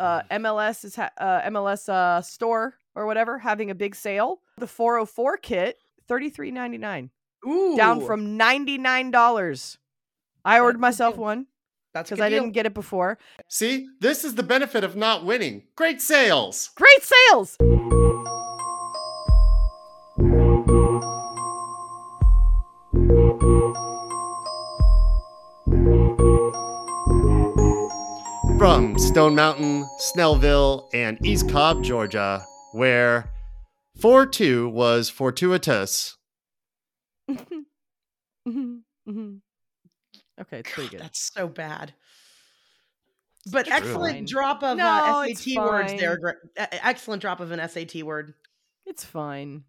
uh, MLS is ha- uh, MLS uh, store or whatever having a big sale. The 404 kit, thirty three ninety nine, Ooh, down from ninety nine dollars. I That's ordered a myself deal. one that's because I deal. didn't get it before. See, this is the benefit of not winning. Great sales. Great sales. From Stone Mountain, Snellville, and East Cobb, Georgia, where 4 2 was fortuitous. Okay, it's pretty God, good. That's so bad. But It's excellent fine. drop of No, uh, SAT words there. fine. Gre- uh, excellent drop of an SAT word. It's fine.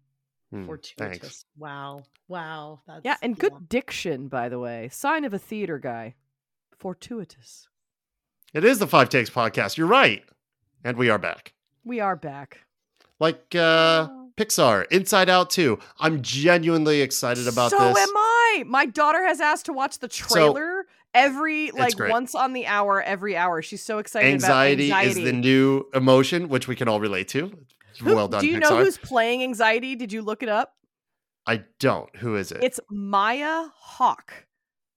Hmm, Fortuitous. thanks. Wow. Wow. That's, Yeah, and good diction, by the way. Sign of a theater guy. Fortuitous. It is the Five Takes podcast. You're right. And we are back. We are back. Like uh Pixar, Inside Out 2. I'm genuinely excited about so this. So am I. My daughter has asked to watch the trailer every like once on the hour, every hour. She's so excited Anxiety, about anxiety. is the new emotion, which we can all relate to. Who- well done, Do you Pixar. know who's playing anxiety? Did you look it up? I don't. Who is it? It's Maya Hawke,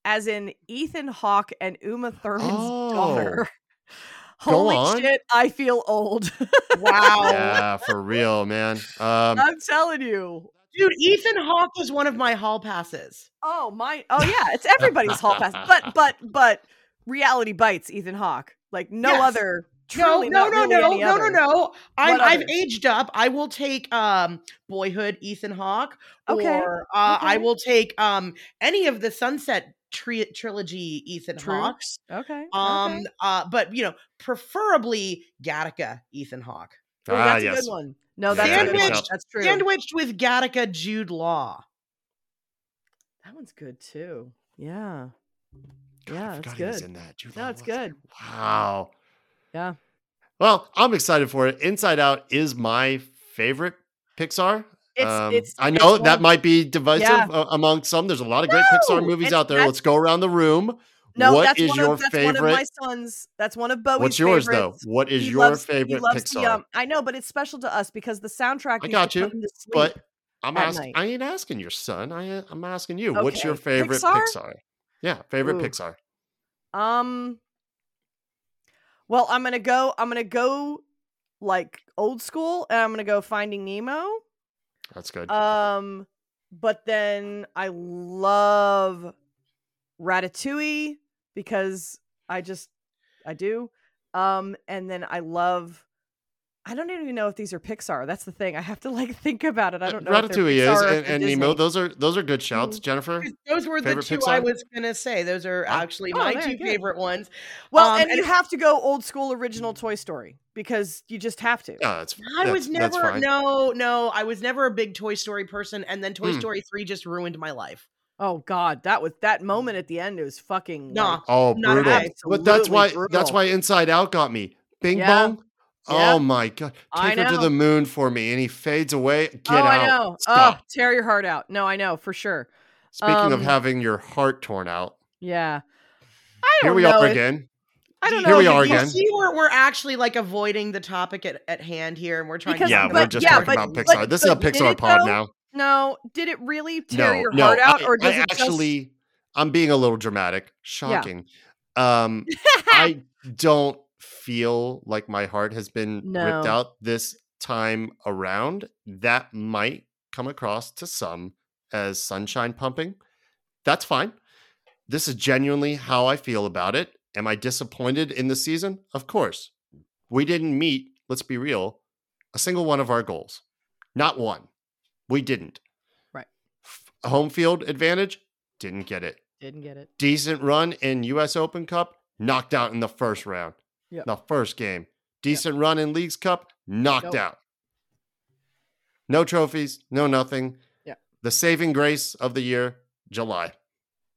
as in Ethan Hawke and Uma Thurman's Oh. daughter. Holy shit, I feel old. Wow. yeah, for real, man. Um, I'm telling you. Dude, Ethan Hawke is one of my hall passes. Oh my! Oh yeah, it's everybody's hall pass. But but but reality bites Ethan Hawke like no Yes. other. No, Truly no, not no, really no, any no, no, other. no. I'm, I've aged up. I will take um Boyhood Ethan Hawke, Okay, or uh, I will take um any of the Sunset tri- trilogy Ethan True. Hawkes. Okay. Um, okay. uh, but you know, preferably Gattaca Ethan Hawke, Oh, ah, that's a yes. good one. No, that's a good That's true. sandwiched with Gattaca Jude Law. That one's good too. Yeah. God, Yeah, I it's forgot he was good. in that. Jude No, Law it's good. there. Wow. Yeah. Well, I'm excited for it. Inside Out is my favorite Pixar. It's Um, it's. I know that might be divisive Yeah. uh, among some. There's a lot of great Pixar movies out there. Let's go around the room. No, What that's is one your of, that's favorite? one of my sons. That's one of Bowie's What's yours favorites. though? What is He your loves- favorite Pixar? The, um, I know, but it's special to us because the soundtrack. I got you, put him to sleep. but I'm asking. I ain't asking your son. I I'm asking you. What's your favorite Pixar? Pixar? Yeah, favorite Ooh. Pixar. Um. Well, I'm gonna go. I'm gonna go like old school, and I'm gonna go Finding Nemo. That's good. Um, but then I love Ratatouille because I just I do. Um, and then I love. I don't even know if these are Pixar. That's the thing. I have to like think about it. I don't know. if Ratatouille is Pixar and, they're and Nemo. Those are those are good shouts, Mm. Jennifer. Those were the Favorite two I was gonna say. Those are Ah. actually Oh, my very two good. favorite ones. Well, Um, and, and you have to go old school original Toy Story because you just have to. Yeah, that's, I was that's never fine. no no. I was never a big Toy Story person, and then Toy Hmm. Story three just ruined my life. Oh God, that was that moment at the end. It was fucking. Nah. like- Oh, Not brutal. But that's why that's why Inside Out got me. Bing Yeah. bong. Yeah. Oh my god. Take her to the moon for me. And he fades away. Get oh, out. I know. Stop. Oh, tear your heart out. No, I know for sure. Speaking of um, having your heart torn out, Yeah. I don't here we know. are if- again. I don't know. Here we are again. see, we're, we're actually like avoiding the topic at, at hand here, and we're trying Because- to Yeah, talk we're just yeah, talking but- about but- Pixar. this is a Pixar pod though? now. No, did it really tear No, your no. heart out, I, or does I it just- actually, I'm being a little dramatic. Shocking. Um, I don't feel like my heart has been ripped out this time around. That might come across to some as sunshine pumping. That's fine. This is genuinely how I feel about it. Am I disappointed in the season? Of course. We didn't meet, let's be real, a single one of our goals. Not one. We didn't. Right. Home field advantage, didn't get it didn't get it. decent run in US Open Cup, knocked out in the first round. Yep. The first game. Decent run in Leagues Cup, knocked Nope. out. No trophies, no nothing. Yeah. The saving grace of the year, July.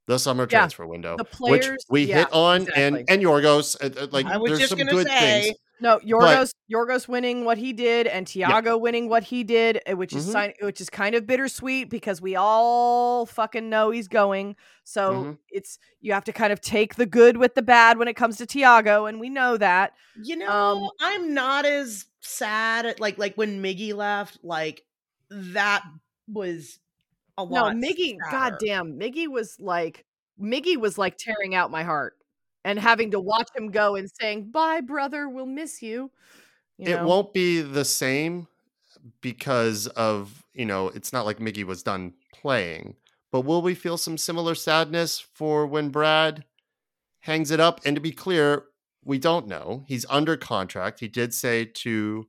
The summer Yeah. transfer window. The which players- we yeah, hit on exactly. and and Yorgos uh, uh, like there's some good say, things. No, Yorgos Yorgos winning what he did and Thiago winning what he did, eh, which is Mhm. sign, which is kind of bittersweet because we all fucking know he's going. So Mhm. it's you have to kind of take the good with the bad when it comes to Thiago, and we know that. You know, Um, I'm not as sad at like like when Miggy left. Like that was a lot. No. Miggy, sadder. goddamn, Miggy was like Miggy was like tearing out my heart, and having to watch him go and saying bye, brother, we'll miss you. you it know? won't be the same because of you know it's not like Miggy was done playing. But will we feel some similar sadness for when Brad hangs it up? And to be clear, we don't know. He's under contract. He did say to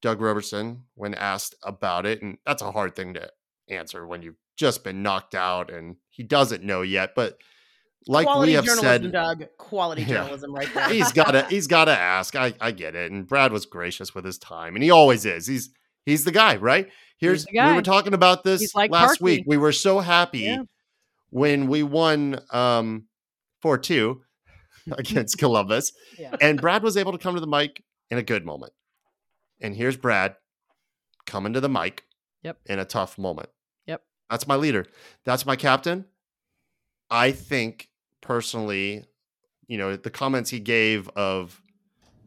Doug Roberson when asked about it, and that's a hard thing to answer when you've just been knocked out and he doesn't know yet. But like quality we have journalism, said, Doug. Quality Yeah. journalism, right there. he's gotta he's gotta ask. I I get it. And Brad was gracious with his time, and he always is. He's he's the guy, right? Here's the we were talking about this like last week. We were so happy Yeah. when we won um four two against Columbus, Yeah. and Brad was able to come to the mic in a good moment. And here's Brad coming to the mic Yep. in a tough moment. Yep. That's my leader. That's my captain. I think personally, you know, the comments he gave of,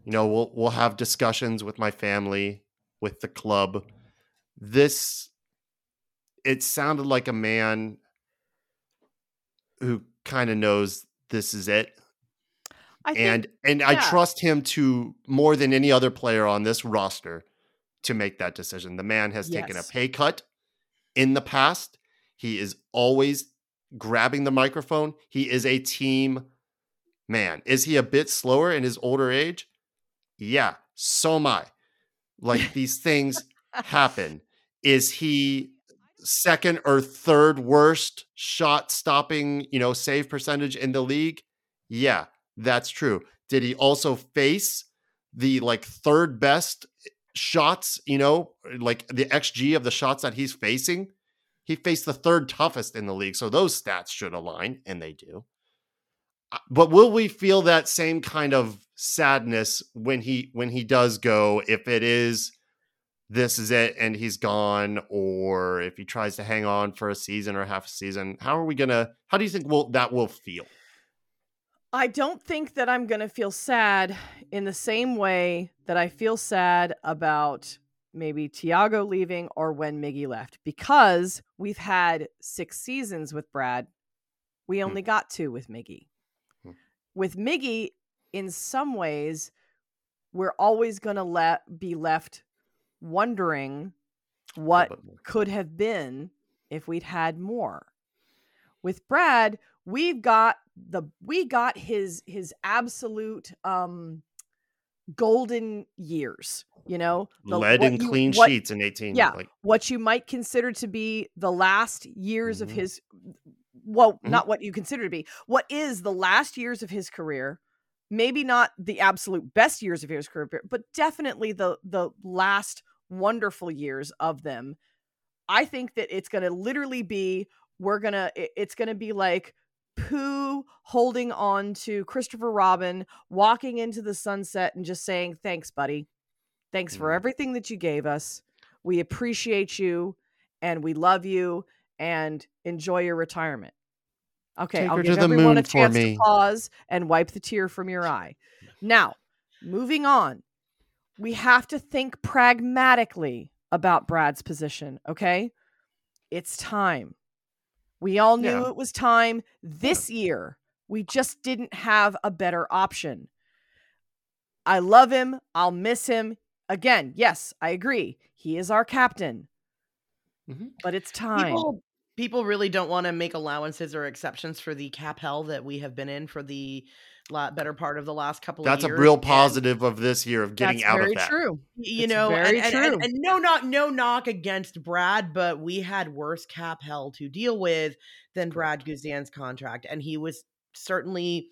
you know, we'll we'll have discussions with my family, with the club. This it sounded like a man who kind of knows this is it think and and I trust him to more than any other player on this roster to make that decision. The man has taken a pay cut in the past. He is always grabbing the microphone. He is a team man. Is he a bit slower in his older age? Yeah, so am I. Like these things happen. Is he second or third worst shot stopping, you know, save percentage in the league? Yeah, that's true. Did he also face the like third best shots, you know, like the XG of the shots that he's facing? He faced the third toughest in the league. So those stats should align, and they do. Uh, But will we feel that same kind of sadness when he when he does go if it is this is it and he's gone or if he tries to hang on for a season or half a season how are we gonna how do you think will that will feel I don't think that I'm going to feel sad in the same way that I feel sad about maybe Thiago leaving or when Miggy left because we've had six seasons with Brad. We Hmm. only got two with Miggy. Hmm. With Miggy, in some ways, we're always going to let be left wondering what little bit more. could have been if we'd had more. With Brad, we've got the we got his his absolute um golden years, you know, the- lead and you- clean what- sheets in 18 Yeah. like what you might consider to be the last years of Mhm. his well Mhm. not what you consider to be what is the last years of his career maybe not the absolute best years of his career but definitely the the last wonderful years of them i think that it's going to literally be we're going to it's going to be like Pooh holding on to Christopher Robin, walking into the sunset and just saying, Thanks, buddy. Thanks for Mhm. everything that you gave us. We appreciate you and we love you and enjoy your retirement. Okay, Take I'll give everyone a chance to pause and wipe the tear from your eye. Now, moving on, we have to think pragmatically about Brad's position, okay? It's time. We all knew Yeah. it was time this year. We just didn't have a better option. I love him. I'll miss him. Again, yes, I agree. He is our captain. Mm-hmm. But it's time. People people really don't want to make allowances or exceptions for the cap hell that we have been in for the la- better part of the last couple that's of a real and, positive of this year of getting out of that true. You It's know, very and, and, and- true. and no knock no knock against Brad, but we had worse cap hell to deal with than Brad Guzan's contract, and he was certainly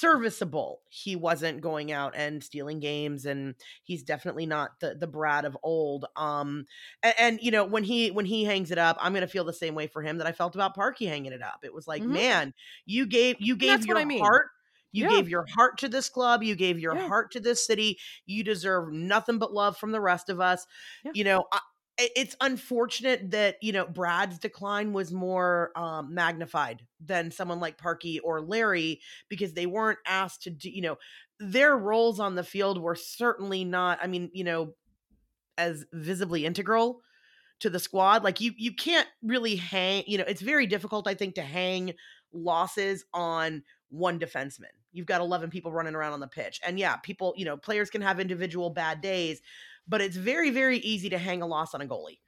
serviceable. He wasn't going out and stealing games, and he's definitely not the the Brad of old. Um, and, and you know when he when he hangs it up, I'm gonna feel the same way for him that I felt about Parky hanging it up. It was like, Mhm. man, you gave you gave that's what your I mean. heart. You Yeah. gave your heart to this club. You gave your Yeah. heart to this city. You deserve nothing but love from the rest of us. Yeah. You know, I, it's unfortunate that you know Brad's decline was more um, magnified than someone like Parky or Larry because they weren't asked to do. You know, their roles on the field were certainly not. I mean, you know, as visibly integral to the squad. Like you, you can't really hang. You know, it's very difficult, I think, to hang losses on one defenseman. You've got 11 people running around on the pitch. And yeah, people, you know, players can have individual bad days, but it's very, very easy to hang a loss on a goalie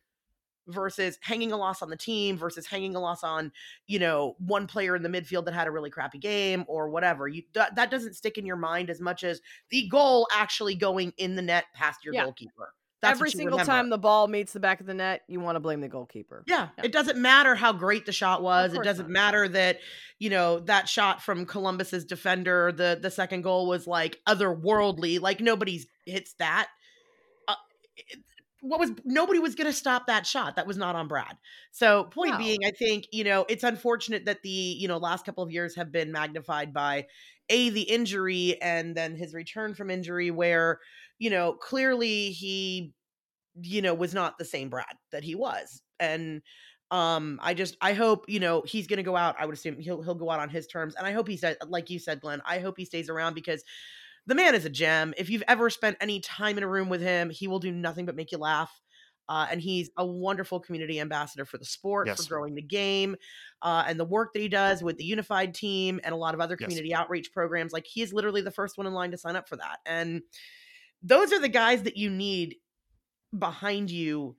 versus hanging a loss on the team versus hanging a loss on, you know, one player in the midfield that had a really crappy game or whatever. You that, that doesn't stick in your mind as much as the goal actually going in the net past your Yeah. goalkeeper. That's Every single remember. time the ball meets the back of the net, you want to blame the goalkeeper. Yeah, Yeah. it doesn't matter how great the shot was. It doesn't not. matter that you know that shot from Columbus's defender, the the second goal was like otherworldly. Like nobody's hits that. Uh, it- what was nobody was going to stop that shot? That was not on Brad. So point being, I think you know it's unfortunate that the you know last couple of years have been magnified by a the injury and then his return from injury, where you know clearly he you know was not the same Brad that he was and um I just I hope you know he's going to go out I would assume he'll he'll go out on his terms and I hope he said like you said Glenn I hope he stays around because the man is a gem if you've ever spent any time in a room with him he will do nothing but make you laugh uh, and he's a wonderful community ambassador for the sport Yes. for growing the game uh, and the work that he does with the unified team and a lot of other Yes. community outreach programs like he is literally the first one in line to sign up for that and those are the guys that you need behind you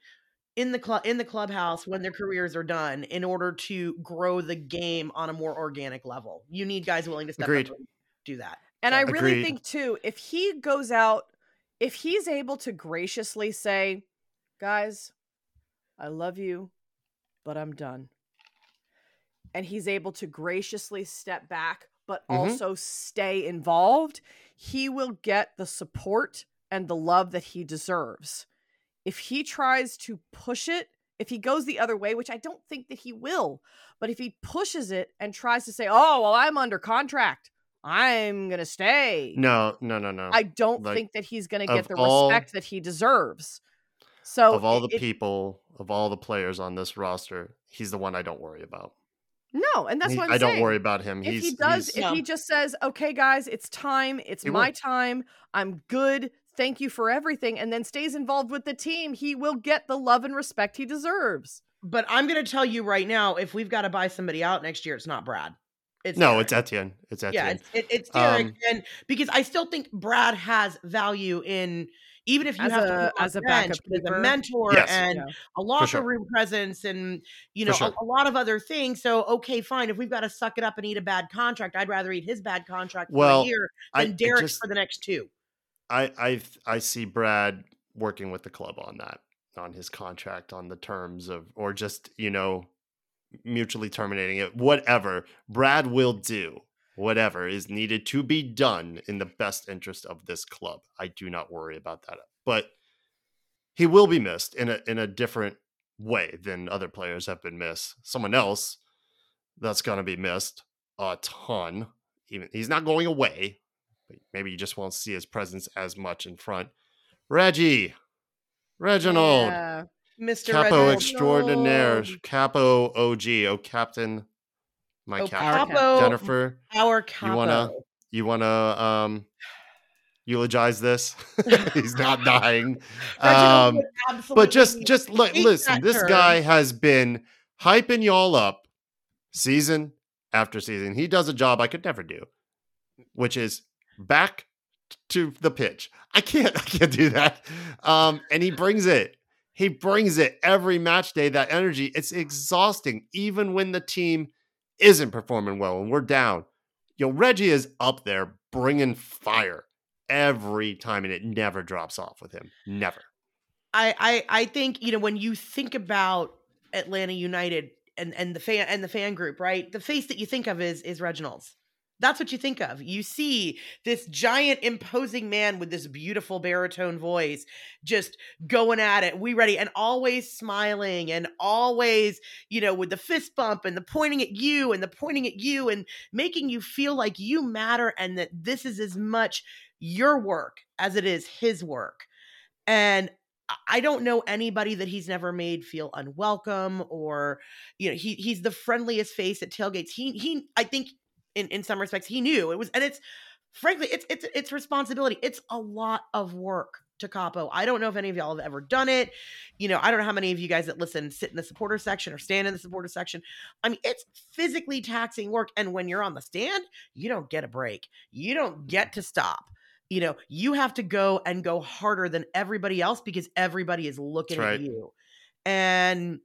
in the club in the clubhouse when their careers are done in order to grow the game on a more organic level. You need guys willing to step Agreed. up and do that. And So- I really Agreed. think too, if he goes out, if he's able to graciously say, guys, I love you, but I'm done. And he's able to graciously step back, but Mhm. also stay involved, he will get the support and the love that he deserves. If he tries to push it, if he goes the other way, which I don't think that he will, but if he pushes it and tries to say, oh, well, I'm under contract, I'm going to stay. No, no, no, no. I don't Like, think that he's going to get the all- respect that he deserves. So of all the it- it- people, of all the players on this roster, he's the one I don't worry about. no, and that's He- what I'm I don't worry about him. If he's he does, he's- if No. he just says, "Okay, guys, it's time. It's He my will. time. I'm good. Thank you for everything," and then stays involved with the team, he will get the love and respect he deserves. But I'm going to tell you right now, if we've got to buy somebody out next year, it's not Brad. It's no, Derrick. it's Etienne. It's Etienne. yeah, it's, it, it's Derrick, Um, and because I still think Brad has value in even if you As have a- put him on as a bench, backup as a mentor Yes. and Yeah. a locker sure. room presence and you know sure. a, a lot of other things. So okay, fine. If we've got to suck it up and eat a bad contract, I'd rather eat his bad contract for Well, a year than I Derrick's just for the next two. I I I see Brad working with the club on that, on his contract, on the terms of, or just you know, mutually terminating it. Whatever Brad will do, whatever is needed to be done in the best interest of this club. I do not worry about that, but he will be missed in a in a different way than other players have been missed. Someone else that's going to be missed a ton. Even he's not going away, but maybe you just won't see his presence as much in front. Reggie, Reginald, Yeah. Mr. Capo Reginald. extraordinaire, Capo OG, oh Captain, my Oh, Captain, Capo, Jennifer. our capo. You wanna- You want to um eulogize this? he's not dying. Um, but just just look, listen. This term. guy has been hyping y'all up season after season. He does a job I could never do, which is back to the pitch. I can't. I can't do that. Um, and he brings it. He brings it every match day. That energy. It's exhausting, even when the team isn't performing well and we're down. Yo, Reggie is up there bringing fire every time, and it never drops off with him. Never. I, I I think you know when you think about Atlanta United and and the fan and the fan group, right? The face that you think of is is Reginald's. That's what you think of. You see this giant imposing man with this beautiful baritone voice just going at it. We ready and always smiling and always, you know, with the fist bump and the pointing at you and the pointing at you and making you feel like you matter and that this is as much your work as it is his work. And I don't know anybody that he's never made feel unwelcome or you know he he's the friendliest face at tailgates. He he I think in in some respects he knew it was and it's frankly it's it's it's responsibility. It's a lot of work to capo. I don't know if any of y'all have ever done it. You know i don't know how many of you guys that listen sit in the supporter section or stand in the supporter section. I mean it's physically taxing work and when you're on the stand you don't get a break. You don't get to stop. You know you have to go and go harder than everybody else because everybody is looking That's at you and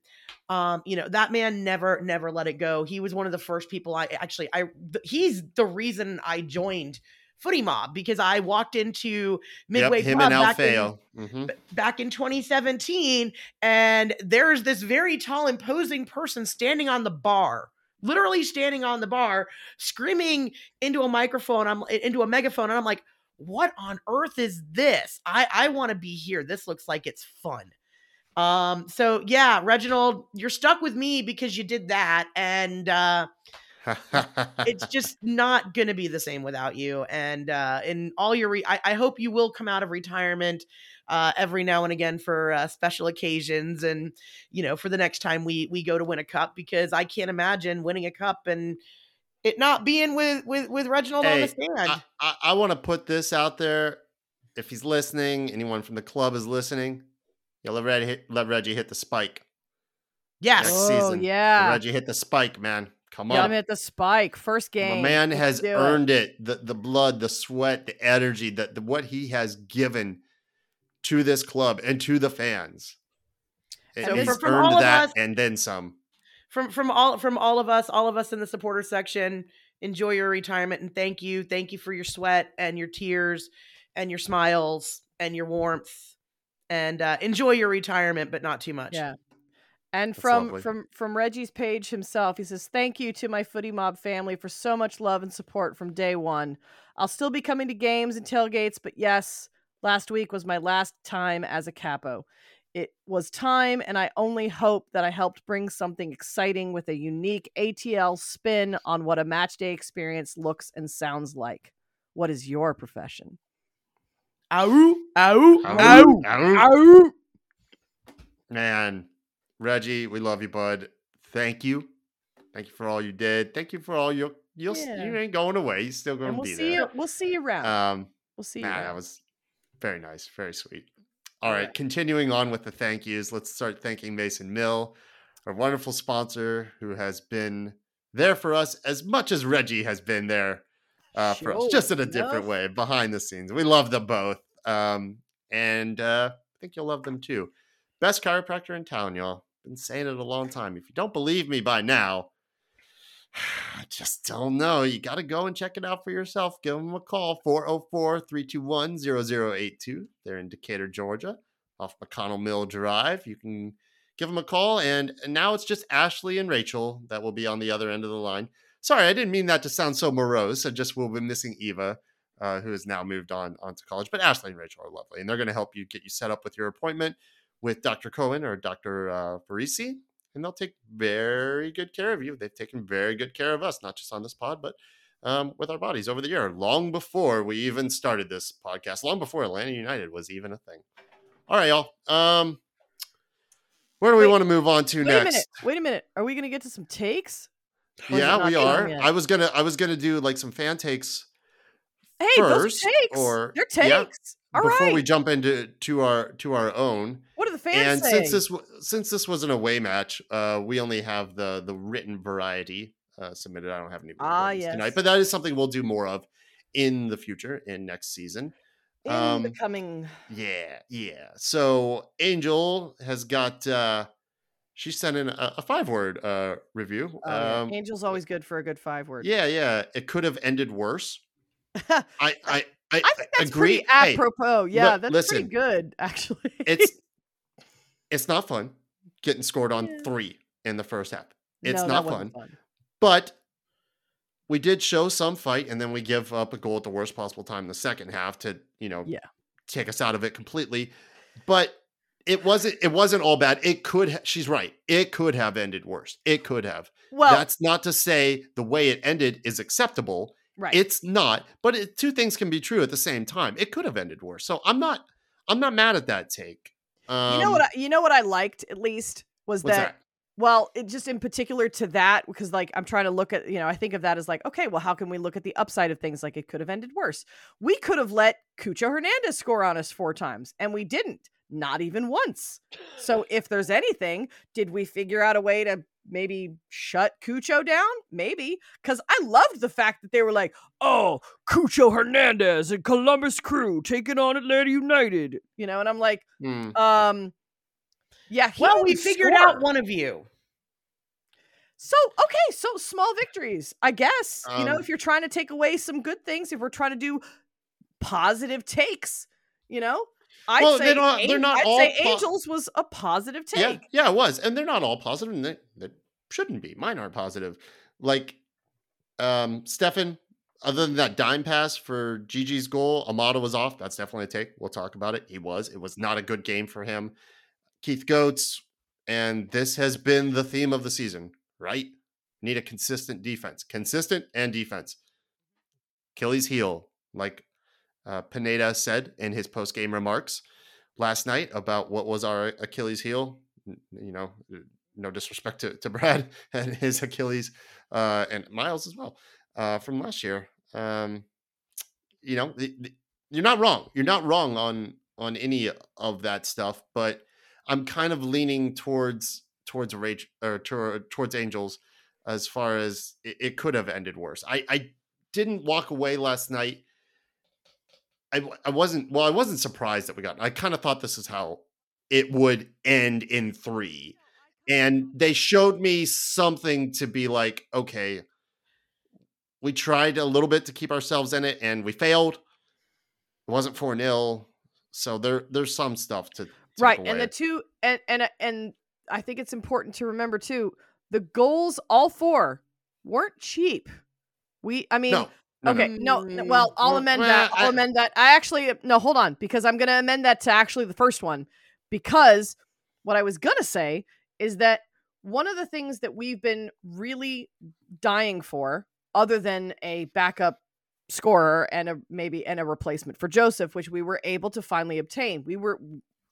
um you know that man never never let it go. He was one of the first people i actually i th- he's the reason i joined footy mob because i walked into midway yep, him Pub and back in- Alfeo. hmm back in 2017 and there's this very tall imposing person standing on the bar literally standing on the bar screaming into a microphone i'm into a megaphone and i'm like what on earth is this? I i want to be here. This looks like it's fun um so yeah reginald you're stuck with me because you did that and uh it's just not gonna be the same without you and uh in all your re- I, I hope you will come out of retirement uh every now and again for uh, special occasions and you know for the next time we we go to win a cup because i can't imagine winning a cup and it not being with with with reginald on the stand I, I, I want to put this out there. If he's listening, anyone from the club is listening, yeah, let Reggie hit, let Reggie hit the spike yes next Oh, season. Let yeah. Reggie hit the spike, man. Come Got on. him at the spike. First My game. man Let's has do it. earned it. The the blood, the sweat, the energy, that the, what he has given to this club and to the fans. And So he's for- from earned all of that us- and then some. from from all from all of us all of us in the supporter section enjoy your retirement and thank you thank you for your sweat and your tears and your smiles and your warmth and uh, enjoy your retirement but not too much Yeah. And That's from lovely. from from Reggie's page himself, he says, "Thank you to my Footy Mob family for so much love and support from day one. I'll still be coming to games and tailgates, but yes, last week was my last time as a capo. It was time, and I only hope that I helped bring something exciting with a unique ATL spin on what a match day experience looks and sounds like. What is your profession? Ow ow Ow. ow Ow. ow Man, Reggie, we love you, bud. Thank you. Thank you for all you did. Thank you for all your you'll Yeah. you ain't going away. You're still going And to we'll be see there. you. We'll see you around. Um we'll see you. Man, that was very nice, very sweet. All right, Yeah. continuing on with the thank yous, let's start thanking Mason Mill, our wonderful sponsor who has been there for us as much as Reggie has been there uh, for us, just in a different way, behind the scenes. We love them both, um, and uh, I think you'll love them too. Best chiropractor in town, y'all. Been saying it a long time. If you don't believe me by now, I just don't know. You got to go and check it out for yourself. Give them a call 404 321 0082. They're in Decatur, Georgia, off McConnell Mill Drive. You can give them a call. And now it's just Ashley and Rachel that will be on the other end of the line. Sorry, I didn't mean that to sound so morose. I just will be missing Eva, uh, who has now moved on, on to college. But Ashley and Rachel are lovely, and they're going to help you get you set up with your appointment with Dr. Cohen or Dr. Uh, Parisi and they'll take very good care of you. They've taken very good care of us, not just on this pod, but um, with our bodies over the year, long before we even started this podcast, long before Atlanta United was even a thing. All right, y'all. Um, where do we Wait- want to move on to Wait next? a minute. Wait a minute. Are we going to get to some takes? Or Yeah, we are. yet? I was gonna, I was gonna do like some fan takes Hey, those first, are takes. or- yeah, takes. All right. before we jump into to our to our own. what are the fans and say? since this since this was an away match, uh, we only have the the written variety uh, submitted. I don't have any Ah, yes. tonight, but that is something we'll do more of in the future in next season. in um, the coming. Yeah, yeah. So Angel has got uh, she sent in a, a five word uh, review. Oh, yeah. um, Angel's always good for a good five word. yeah, yeah. It could have ended worse. I I I I, think that's agree. pretty Hey, apropos. Yeah, look, that's listen. pretty good, actually. it's it's not fun getting scored on Yeah. three in the first half. It's No, not fun. fun. But we did show some fight, and then we give up a goal at the worst possible time in the second half to you know Yeah. take us out of it completely. But it wasn't it wasn't all bad. It could ha- she's right. It could have ended worse. It could have. Well, That's not to say the way it ended is acceptable. right. It's not, but it, two things can be true at the same time. It could have ended worse. So I'm not I'm not mad at that take. Um, you know what? I, you know what I liked at least was that, that? Well, it just in particular to that because like I'm trying to look at you know I think of that as like okay, well how can we look at the upside of things like it could have ended worse. We could have let Cucho Hernandez score on us four times and we didn't, not even once. So if there's anything, did we figure out a way to maybe shut Cucho down? Maybe because I loved the fact that they were like, oh, Cucho Hernandez and Columbus Crew taking on Atlanta United, you know, and I'm like, Hmm. um, yeah. he well, we figured score. out one of you. So okay, so small victories, I guess. you know, Um, if you're trying to take away some good things, if we're trying to do positive takes, you know, I'd Well, say they're not- they're not I'd all say po- Angels was a positive take. yeah, yeah, it was, and they're not all positive, and they, they shouldn't be. Mine aren't positive. Like, um, Stefan, other than that dime pass for Gigi's goal, Almada was off. That's definitely a take. We'll talk about it. He was. It was not a good game for him. Keith Goats, and this has been the theme of the season, right? Need a consistent defense, consistent and defense. Achilles heel, like uh, Pineda said in his post game remarks last night about what was our Achilles heel. You know, uh, no disrespect to, to Brad and his Achilles uh, and Miles as well uh, from last year. Um, you know, the, the- you're not wrong. You're not wrong on on any of that stuff, but I'm kind of leaning towards towards rage or tor- towards Angels as far as it, it could have ended worse. I I didn't walk away last night. I I wasn't well. I wasn't surprised that we got. I kind of thought this is how it would end in three, and they showed me something to be like, okay, we tried a little bit to keep ourselves in it, and we failed. It wasn't four 0 so there there's some stuff to right. away. And the two and and uh, and I think it's important to remember too, the goals, all four, weren't cheap. We I mean no, no, okay, no, no, Mm, well, I'll well, amend well, that. I'll I- amend that. I actually no, hold on, because I'm gonna amend that to actually the first one. Because what I was gonna say is that one of the things that we've been really dying for, other than a backup scorer and a maybe and a replacement for Josef, which we were able to finally obtain. We were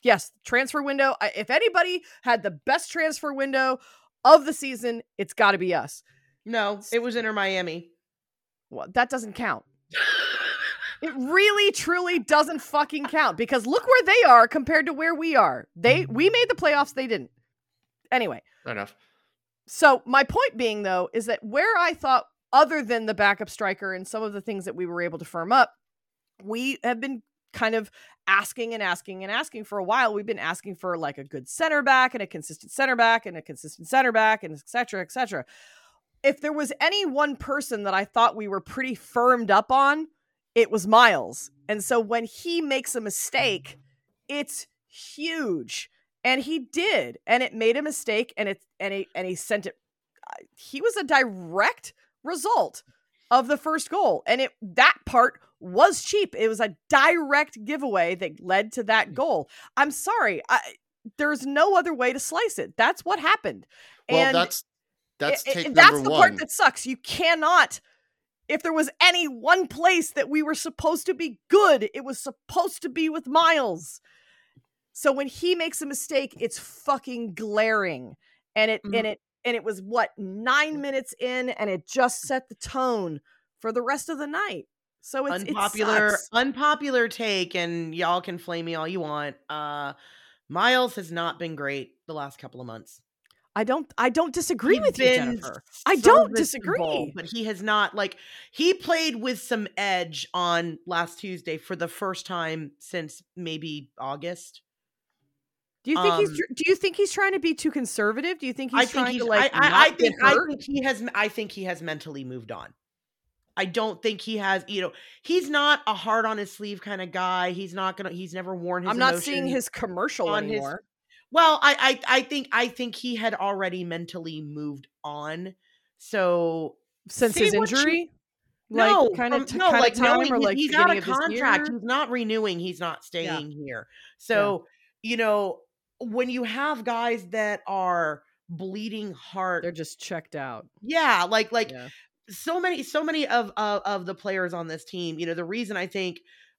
yes, transfer window. I- If anybody had the best transfer window of the season, it's got to be us. No, it was Inter Miami. Well, that doesn't count. It really truly doesn't fucking count because look where they are compared to where we are. They we mm-hmm. made the playoffs, they didn't. Anyway, Fair enough. so my point being though is that where I thought other than the backup striker and some of the things that we were able to firm up, we have been kind of asking and asking and asking for a while. We've been asking for like a good center back and a consistent center back and a consistent center back and et cetera, et cetera. If there was any one person that I thought we were pretty firmed up on, it was Miles. And so when he makes a mistake, it's huge. And he did. And it made a mistake and it and he and he sent it he was a direct result of the first goal. And it that part was cheap. It was a direct giveaway that led to that mm. goal. I'm sorry. I, there's no other way to slice it. That's what happened. Well, and that's that's take that's the one. part that sucks. You cannot. If there was any one place that we were supposed to be good, it was supposed to be with Miles. So when he makes a mistake, it's fucking glaring, and it Mhm. and it and it was what nine minutes in, and it just set the tone for the rest of the night. So it's unpopular It unpopular take and y'all can flame me all you want uh miles has not been great the last couple of months I don't. I don't disagree He's with you, Jennifer. I don't disagree. but he has not like he played with some edge on last tuesday for the first time since maybe august Do you think he's? um, tr- Do you think he's trying to be too conservative? Do you think he's i think trying he's to like? I, I, I think i think he has i think he has mentally moved on I don't think he has, you know, he's not a hard on his sleeve kind of guy. He's not gonna. He's never worn his. I'm not seeing his commercial on anymore. Well, I, I I think I think he had already mentally moved on. So since his what you- injury. no, like kind of t- no, kind like of time knowing or he- like he's out of of contract. He's not renewing. He's not staying here. So you know when you have guys that are bleeding heart, They're just checked out. yeah, like like Yeah. so many so many of, of of the players on this team you know the reason i think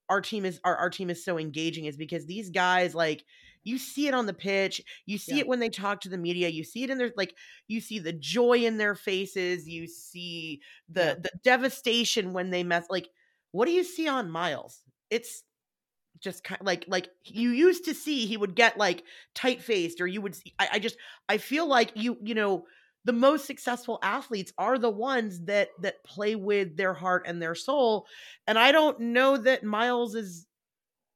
our team is our, our team is so engaging is because these guys like you see it on the pitch you see Yeah. it when they talk to the media you see it in their like you see the joy in their faces you see the Yeah. the devastation when they mess like what do you see on miles it's just kind like like you used to see he would get like tight faced or you would see, I, I just i feel like you you know the most successful athletes are the ones that that play with their heart and their soul and i don't know that miles is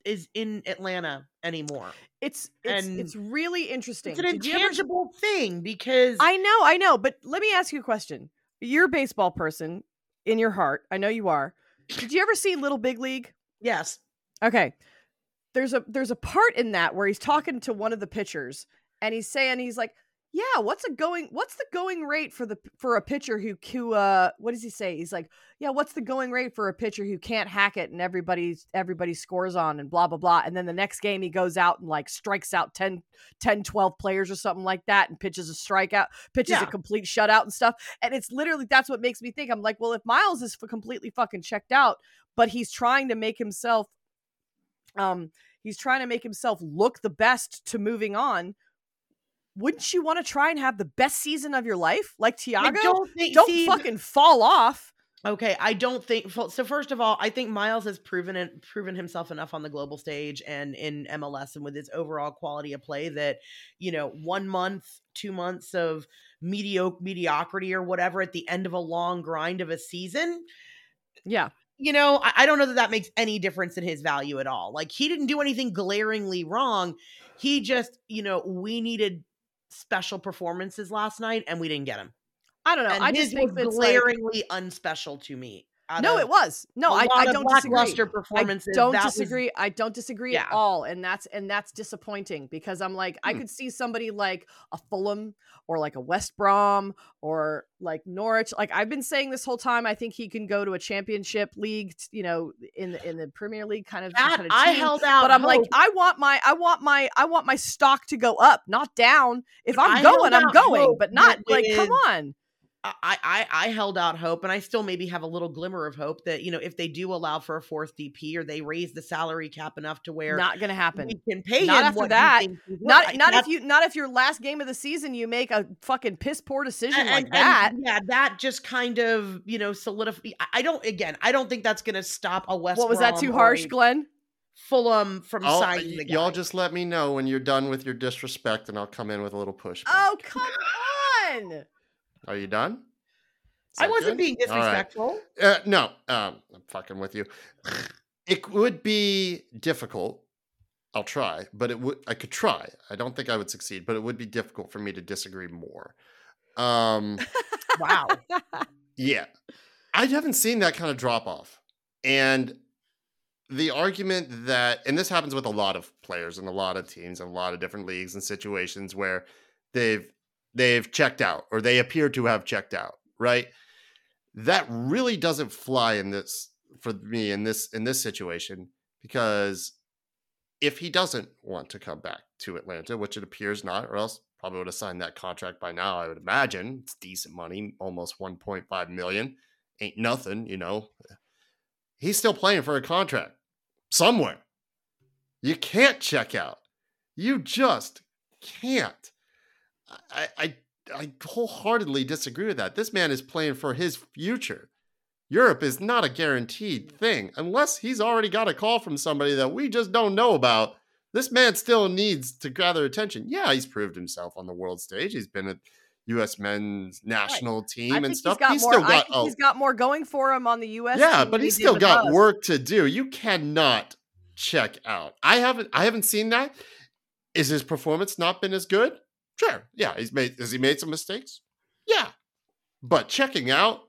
is in atlanta anymore It's it's And it's really interesting. it's an Did you ever- intangible thing because I know, I know, but let me ask you a question. You're a baseball person in your heart. I know you are. Did you ever see Little Big League? yes Okay. There's a there's a part in that where he's talking to one of the pitchers and he's saying he's like, "Yeah, what's a going what's the going rate for the for a pitcher who who uh what does he say? He's like, "Yeah, what's the going rate for a pitcher who can't hack it and everybody everybody scores on and blah blah blah." And then the next game he goes out and like strikes out 10 10 12 players or something like that and pitches a strikeout, pitches Yeah. a complete shutout and stuff. And it's literally that's what makes me think I'm like, "Well, if Miles is f- completely fucking checked out, but he's trying to make himself um he's trying to make himself look the best to moving on wouldn't you want to try and have the best season of your life like thiago don't, don't see, fucking fall off Okay, I don't think so. First of all, I think Miles has proven it, proven himself enough on the global stage and in MLS and with his overall quality of play that you know one month, two months of mediocre mediocrity or whatever at the end of a long grind of a season. yeah You know, I, I don't know that that makes any difference in his value at all. Like he didn't do anything glaringly wrong. He just, you know, we needed special performances last night and we didn't get them. i don't know and i just think was glaringly unspecial to me. No it was no I, I don't disagree lackluster I don't that was- disagree. I don't disagree at Yeah. all, and that's and that's disappointing because I'm like I Hmm. could see somebody like a Fulham or like a West Brom or like Norwich. Like I've been saying this whole time, I think he can go to a Championship league, you know, in the in the Premier League kind of. that kind of I held out. But I'm like. I want my, I want my, I want my stock to go up, not down. If I'm I going, I'm going, hope but not like, come on. I, I I held out hope, and I still maybe have a little glimmer of hope that you know if they do allow for a fourth DP or they raise the salary cap enough to where Not gonna happen. we can pay Not him after what that. thinks. Not I- not if you not if your last game of the season you make a fucking piss poor decision and- like and- that. yeah, that just kind of you know solidify. I- I don't again. I don't think that's going to stop a West. What was that too harsh, Glenn? Fulham from I'll- signing the guy. y'all just let me know when you're done with your disrespect, and I'll come in with a little push. Oh come on! Are you done? I wasn't good? being All right. disrespectful. Uh, no, um, I'm fucking with you. It would be difficult. I'll try, but it would. I could try. I don't think I would succeed, but it would be difficult for me to disagree more. Um, Wow. yeah, I haven't seen that kind of drop off, and the argument that, and this happens with a lot of players and a lot of teams and a lot of different leagues and situations where they've they've checked out or they appear to have checked out, right? That really doesn't fly in this for me in this in this situation because if he doesn't want to come back to Atlanta, which it appears not, or else probably would have signed that contract by now, I would imagine. It's decent money, almost 1.5 million. Ain't nothing, you know. He's still playing for a contract somewhere. You can't check out. You just can't. I, I I wholeheartedly disagree with that. This man is playing for his future. Europe is not a guaranteed thing unless he's already got a call from somebody that we just don't know about. This man still needs to gather attention. Yeah, he's proved himself on the world stage. He's been a U.S. men's national team I and stuff. he's got he's more. still got he's got more going for him on the U.S. yeah, team but than he's still got us. work to do. You cannot check out. I haven't I haven't seen that. Is his performance not been as good? Sure. Yeah, he's made has he made some mistakes? Yeah. But checking out,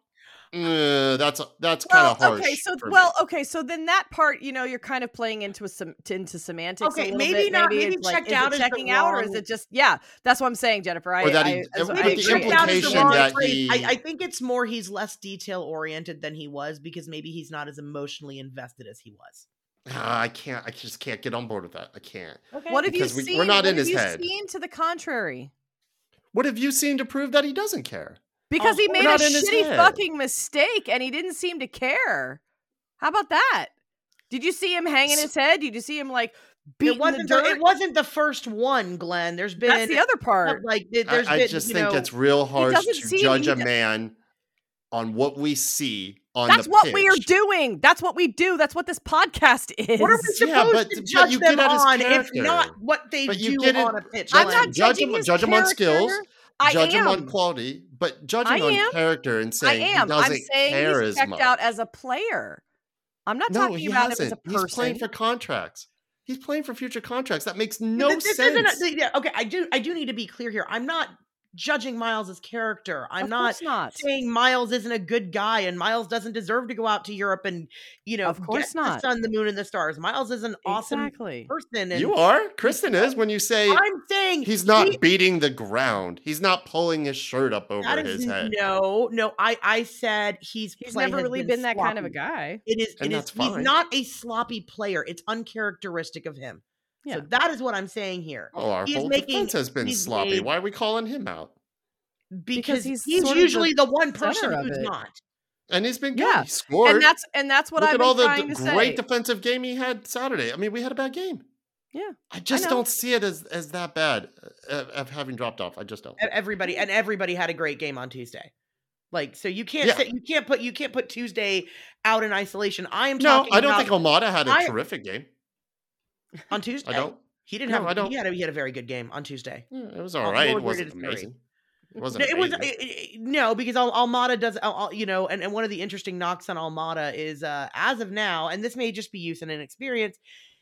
uh, that's that's kind of harsh. okay, so for me. well, okay, so then that part, you know, you're kind of playing into a sem- into semantics. Okay, little maybe bit. not- Maybe, maybe it's like, checked is out it is the checking out, or is it just yeah? That's what I'm saying, Jennifer. I, Or that he- I, I the agree. checked out is the implication that he- I, I think it's more he's less detail oriented than he was because maybe he's not as emotionally invested as he was. I can't. I just can't get on board with that. I can't. Okay. What have you Because we- seen? we're not what in have his you head. seen to the contrary? What have you seen to prove that he doesn't care? Because he made a not in his shitty fucking mistake and he didn't seem to care. How about that? Did you see him hanging S- his head? Did you see him like beating it wasn't the the, it wasn't the first one, Glenn. There's been That's the other part. like there- I, there's I just you think know, it's real hard to judge a man on what we see on That's the what we are doing. That's what we do. That's what this podcast is. What are we supposed Yeah, but- to but judge you them get at his on if not what they But you do get it- on a pitch? I'm not judge judging him- his judge him on skills. I judge him on quality, but judging I on character and I saying am. he I'm doesn't saying care he's as checked much. out as a player. I'm not no, talking he about him as a person. He's playing for contracts. He's playing for future contracts. That makes no This- this sense. isn't a- yeah, okay, I do I do need to be clear here. I'm not judging Miles's character. I'm of not not. saying Miles isn't a good guy and Miles doesn't deserve to go out to Europe and you know Of course get not. the sun, the moon, and the stars. Miles is an awesome Exactly. person. And you are. Kristen is when you say I'm saying he's not he- beating the ground. He's not pulling his shirt up over that is his head. no, no. I I said he's He's never really been, that kind of a guy. It is. And It is. that's He's fine. not a sloppy player. It's uncharacteristic of him. Yeah. So that is what I'm saying here. Oh, our He's whole making- defense has been sloppy. made- Why are we calling him out? Because, he's he's, sort of the usually the, one person who's it. not. And he's been good. Yeah. He scored. And that's and that's what Look I've at been all the trying d- to great say. defensive game he had Saturday. I mean, we had a bad game. Yeah, I just know. don't see it as as that bad uh, of having dropped off. I just don't. Everybody and everybody had a great game on Tuesday. Like so, you can't Yeah. say you can't put you can't put Tuesday out in isolation. I am No, talking I don't about think Almada had a I- terrific game. On Tuesday. I don't. He didn't No, have. I don't. He had a, he had a very good game on Tuesday. Yeah, it was I'll all right. It wasn't it as three. amazing. It wasn't. it was amazing. it- it- no because Al- Almada does Al- Al- you know, and, and one of the interesting knocks on Almada is uh as of now, and this may just be youth and inexperience.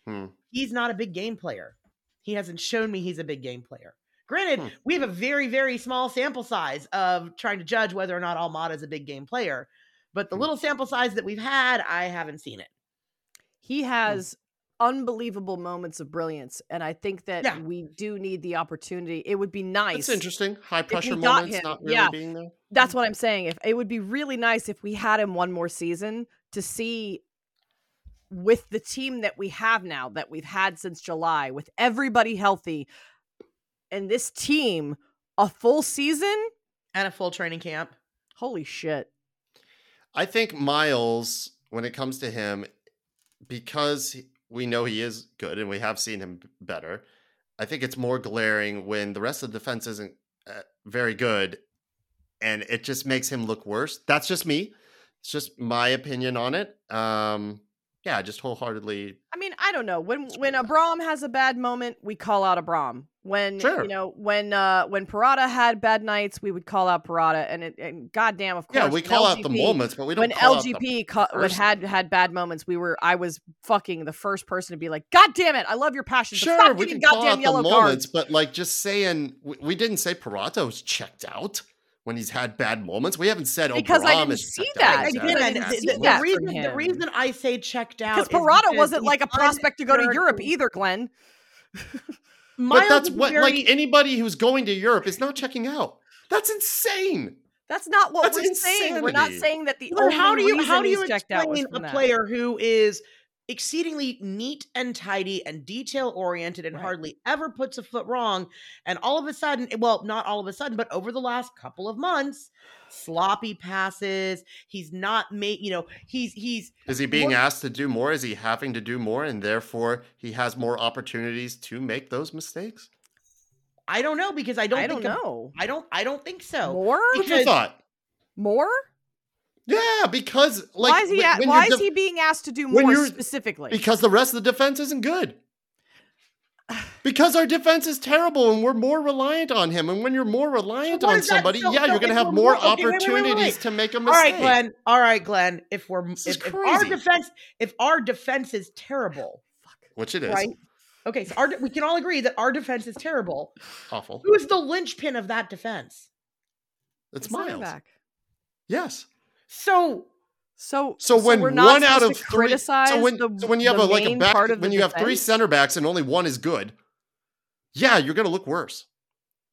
Hmm. He's not a big game player. He hasn't shown me he's a big game player. Granted, Hmm. we have a very very small sample size of trying to judge whether or not Almada is a big game player, but the Hmm. little sample size that we've had, I haven't seen it. he has unbelievable moments of brilliance, and I think that Yeah. we do need the opportunity. It would be nice. That's interesting. High pressure moments him, not really yeah. being there. That's mm-hmm. what I'm saying. If it would be really nice if we had him one more season to see with the team that we have now that we've had since July, with everybody healthy, and this team a full season. And a full training camp. Holy shit! I think Miles, when it comes to him, because he- we know he is good and we have seen him better, I think it's more glaring when the rest of the defense isn't uh, very good and it just makes him look worse. That's just me. It's just my opinion on it. Um, yeah, just wholeheartedly. I mean, I don't know. When when Abram has a bad moment, we call out Abram. When Sure. you know when uh when Purata had bad nights, we would call out Purata. And it and goddamn, of course, Yeah, we when call out the moments, but we don't when call out the LGP co- when had had bad moments, we were I was fucking the first person to be like, God damn it, I love your passion. but Sure, stop we giving can call goddamn out the moments, cards. but like just saying, we, we didn't say Purata's checked out when he's had bad moments. We haven't said Because I didn't is see that. out. Because Again, I and didn't the, see the- the that reason the reason I say checked out Because is Purata wasn't like a prospect to go to Europe either, Glenn. But that's what, very- like anybody who's going to Europe is not checking out. That's insane. That's not what That's we're saying. We're not saying that the Well, only how do you how do you he's checked out was explain a that. player who is exceedingly neat and tidy and detail oriented and Right. hardly ever puts a foot wrong and all of a sudden well not all of a sudden but over the last couple of months sloppy passes he's not made you know he's he's Is he being What- asked to do more? Is he having to do more, and therefore he has more opportunities to make those mistakes? I don't know because I don't I don't think a- know. I don't I don't think so More? What's your Because- thought? More? Yeah, because like why is he? when- a- when why is def- he being asked to do more specifically? Because the rest of the defense isn't good. Because our defense is terrible and we're more reliant on him. And when you're more reliant what on somebody, So- yeah, so you're going to have we're more more- okay, wait, wait, wait, wait, opportunities to make a mistake. right Glenn all right Glenn if we're This is if, if our defense if our defense is terrible fuck, Which it is right okay so our de- we can all agree that our defense is terrible awful. who's the linchpin of that defense It's The center Miles. back. Yes. So So So when we're not one out of three, so when the, so when you have a like a back, when the you have three center backs and only one is good, yeah, you're gonna look worse.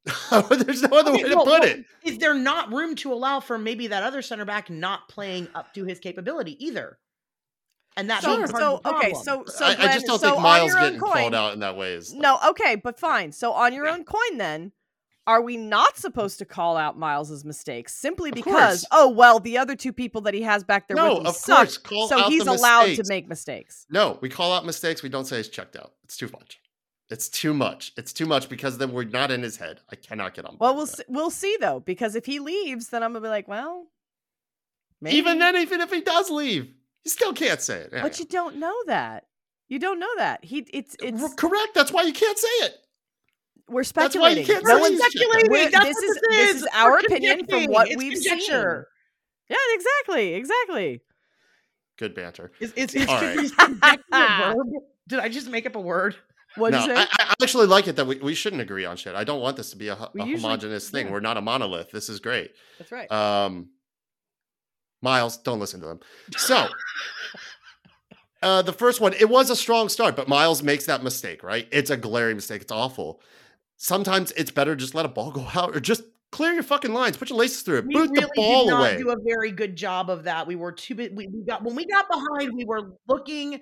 There's no other Okay, way to well, put well, it. Is there not room to allow for maybe that other center back not playing up to his capability either? And that being So, so okay, so so I, I just don't so think Miles getting coin, called out in that way is like- No, okay, but fine. So on your own coin, then are we not supposed to call out Miles's mistakes simply Of because course. oh well, the other two people that he has back there No, with him of suck, so he's allowed to make mistakes. No, we call out mistakes. We don't say he's checked out. It's too much. It's too much. It's too much because then we're not in his head. I cannot get on. Well, we'll see, we'll see though because if he leaves, then I'm gonna be like, well, maybe. Even then, even if he does leave, you still can't say it. but you don't know that. You don't know that he. It's it's correct. That's why you can't say it. We're That's why you speculating. can't No say one's he's checked out. speculating. We're- That's this what is- this this is. is our opinion from what It's we've conjecture. Yeah, exactly, exactly. Good banter. Is, is, is, All right. is conjecture a verb? Did I just make up a word? What no, you say? I, I actually like it that we, we shouldn't agree on shit. I don't want this to be a, a usually- homogenous thing. yeah. We're not a monolith. This is great. That's right. Um, Miles, don't listen to them. So, uh, the first one, it was a strong start, but Miles makes that mistake, right? It's a glaring mistake. It's awful. Sometimes it's better just let a ball go out or just clear your fucking lines. Put your laces through it. We Boot really the ball did not away. do a very good job of that. We were too. We, we got when we got behind, we were looking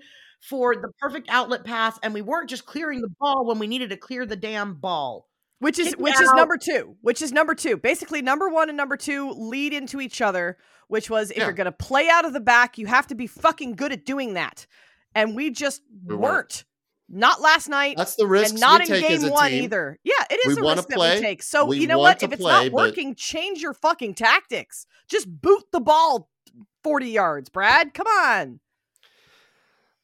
for the perfect outlet pass, and we weren't just clearing the ball when we needed to clear the damn ball. which is kick which is out. number two which is number two basically number one and number two lead into each other which was if Yeah. you're gonna play out of the back you have to be fucking good at doing that and we just We weren't. weren't. Not last night That's the risk and not we in take as game a one team. either. Yeah it is We a risk that play, we take. So we you know what? if it's play, not but- working change your fucking tactics. Just boot the ball 40 yards brad. Come on.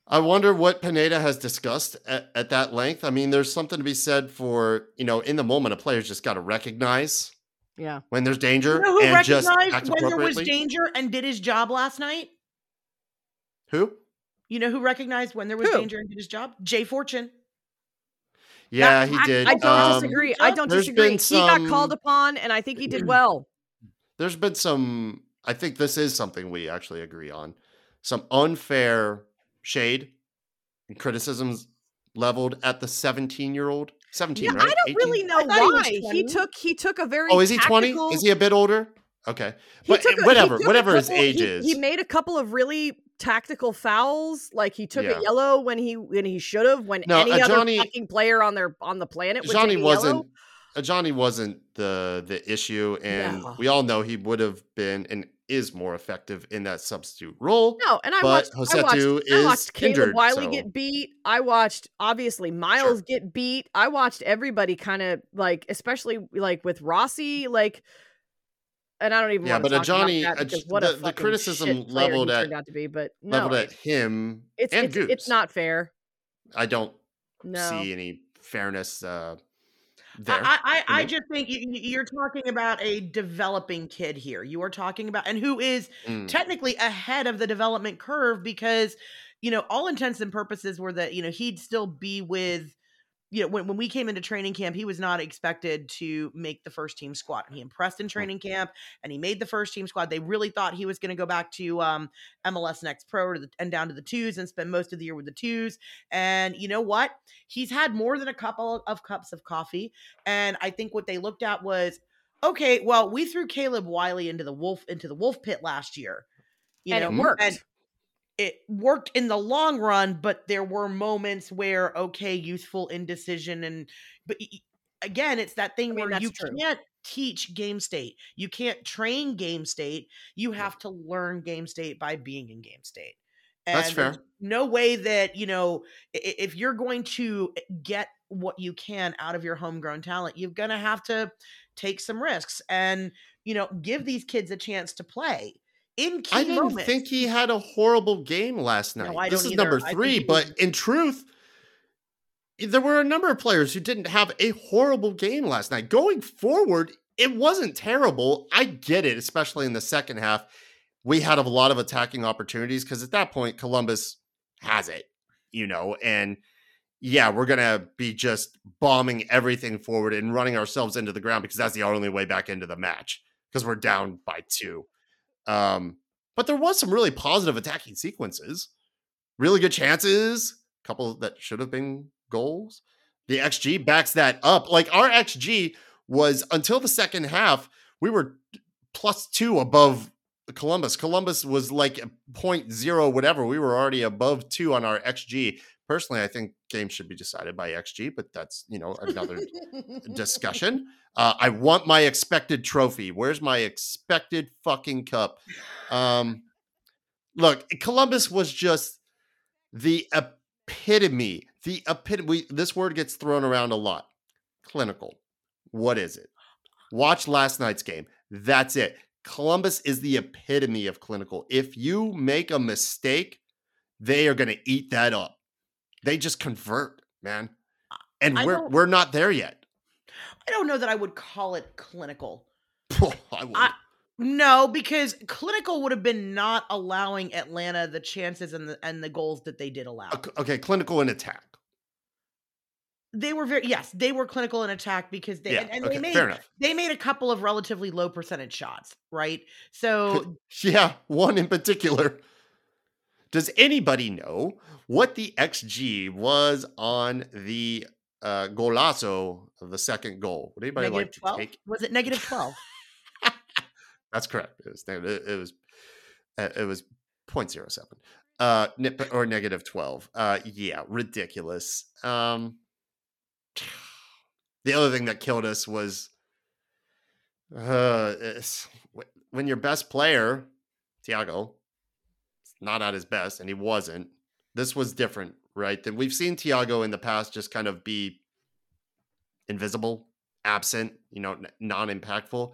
I wonder what Pineda has discussed at, at that length. I mean, there's something to be said for, you know, in the moment, a player's just got to recognize yeah. when there's danger You know who and recognized when there was danger and did his job last night? Who? You know who recognized when there was Who? danger and did his job? Jay Fortune. Yeah, That- he I- did. i don't Um, disagree i don't disagree been he got called upon and i think he did well There's been some, I think this is something we actually agree on. Some unfair shade and criticisms leveled at the 17 year old. 17, Yeah, right? I don't 18? really know thought he why he took he took a very Oh, is he 20? tactical- Is he a bit older? Okay. he But took a- whatever, whatever his age he, is. He made a couple of really tactical fouls. Like he took Yeah. a yellow when he when he should have. When No, any uh, other Johnny- fucking player on their on the planet would Johnny wasn't uh, Johnny wasn't the the issue, and No. we all know he would have been and is more effective in that substitute role. No, and I watched. I watched, Josetu I is watched Caleb injured, Wiley so- get beat. I watched obviously Miles get beat. I watched everybody kind of like, especially like with Rossi, like. And I don't even Yeah, want but to a Johnny- a that because J- what the- a the criticism leveled at- turned out to be. But no, leveled at him it's and it's, Goose. it's not fair. I don't No, see any fairness uh, there. I, I, I just think you, you- you're talking about a developing kid here. You are talking about, and who is Mm. technically ahead of the development curve because, you know, all intents and purposes were that, you know, he'd still be with, you know, when, when we came into training camp, he was not expected to make the first team squad. And he impressed in training camp and he made the first team squad. They really thought he was going to go back to um, MLS Next Pro to the, and down to the twos and spend most of the year with the twos. And you know what? He's had more than a couple of cups of coffee. And I think what they looked at was, okay, well, we threw Caleb Wiley into the wolf into the wolf pit last year. You and know, it worked. and it worked in the long run, but there were moments where okay, youthful indecision and but again, it's that thing I mean, where you true. can't teach game state. You can't train game state. You have to learn game state by being in game state. And That's fair. No way that, you know, if you're going to eh, get what you can out of your homegrown talent, you're going to have to take some risks and, you know, give these kids a chance to play in key I didn't moments. think he had a horrible game last No, night. I this is number either. Think three, was- but in truth, there were a number of players who didn't have a horrible game last night. Going forward, it wasn't terrible. I get it, especially in the second half. We had a lot of attacking opportunities because at that point, Columbus has it, you know, and yeah, we're gonna be just bombing everything forward and running ourselves into the ground because that's the only way back into the match because we're down by two. Um, but there was some really positive attacking sequences, really good chances, a couple that should have been goals. The XG backs that up. Like our XG was until the second half, we were plus two above Columbus. Columbus was like point zero whatever. We were already above two on our XG. Personally, I think games should be decided by XG, but that's you know another discussion. Uh, I want my expected trophy. Where's my expected fucking cup? Um, look, Columbus was just the epitome. The epitome. This word gets thrown around a lot. Clinical. What is it? Watch last night's game. That's it. Columbus is the epitome of clinical. If you make a mistake, they are going to eat that up. They just convert, man. And I we're we're not there yet. I don't know that I would call it clinical. I would. I- No, because clinical would have been not allowing Atlanta the chances and the and the goals that they did allow. Ok- okay, clinical in attack. They were very yes, they were clinical in attack because they yeah, and, and okay, they made they made a couple of relatively low percentage shots, right? So Yeah, one in particular. Does anybody know what the XG was on the uh, golazo of the second goal? Would anybody negative like to twelve take? was it negative twelve? That's correct. It was it, it was uh, it was 0.07 uh or negative 12. Uh yeah, ridiculous. Um the other thing that killed us was uh when your best player, Thiago, is not at his best and he wasn't. This was different, right? That we've seen Thiago in the past just kind of be invisible, absent, you know, non-impactful.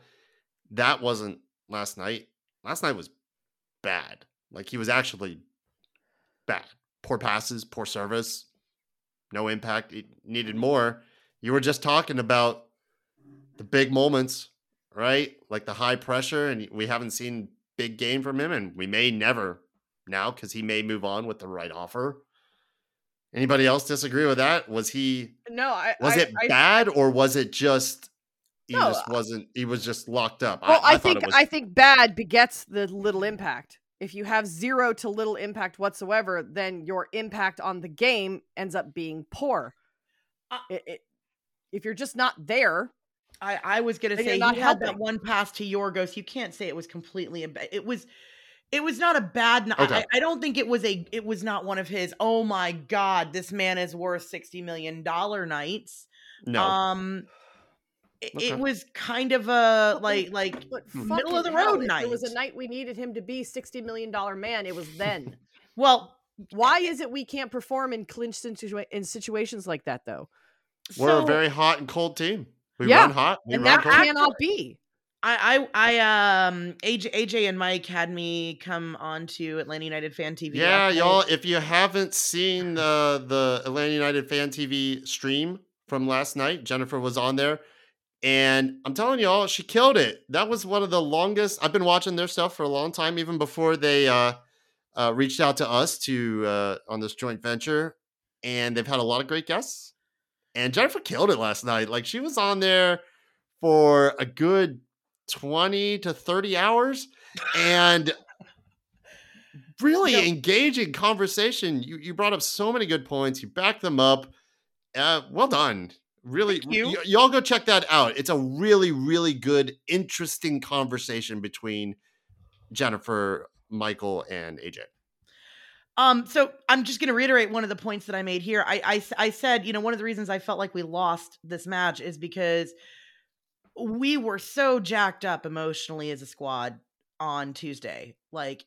That wasn't last night. Last night was bad. Like he was actually bad. Poor passes, poor service, no impact. He needed more. You were just talking about the big moments, right? Like the high pressure, and we haven't seen big game from him, and we may never now because he may move on with the right offer. Anybody else disagree with that? Was he No, I was I- it I- bad or was it just he No, just wasn't he was just locked up? Well, I, thought think was I think bad begets the little impact. If you have zero to little impact whatsoever, then your impact on the game ends up being poor. Uh, It- it- if you're just not there, I, I was gonna Then you're say he had that one pass to Giorgos. You can't say it was completely a it was it was not a bad n- I- Okay. I, I don't think it was a it was not one of his oh my god this man is worth 60 million dollar nights no. um it, Okay. it was kind of a Well, like like Hmm. middle of the fucking hell, road if It was a night. night we needed him to be sixty million dollar man. It was then. well Why is it we can't perform in clinch situa- in situations like that though? We're so a very hot and cold team. We Yeah, run hot. We and run that cold. cannot be. I, I I um AJ AJ and Mike had me come on to Atlanta United Fan TV. Yeah, y'all. If you haven't seen the the Atlanta United Fan TV stream from last night, Jennifer was on there, and I'm telling y'all, she killed it. That was one of the longest. I've been watching their stuff for a long time, even before they uh, uh, reached out to us to uh, on this joint venture, and they've had a lot of great guests. And Jennifer killed it last night. Like she was on there for a good twenty to thirty hours, and really No. engaging conversation. You you brought up so many good points. You backed them up. Uh, well done. Really, you. y- y'all go check that out. It's a really, really good, interesting conversation between Jennifer, Michael, and AJ. Um, so I'm just going to reiterate one of the points that I made here. I I said, you know, one of the reasons I felt like we lost this match is because we were so jacked up emotionally as a squad on Tuesday. Like,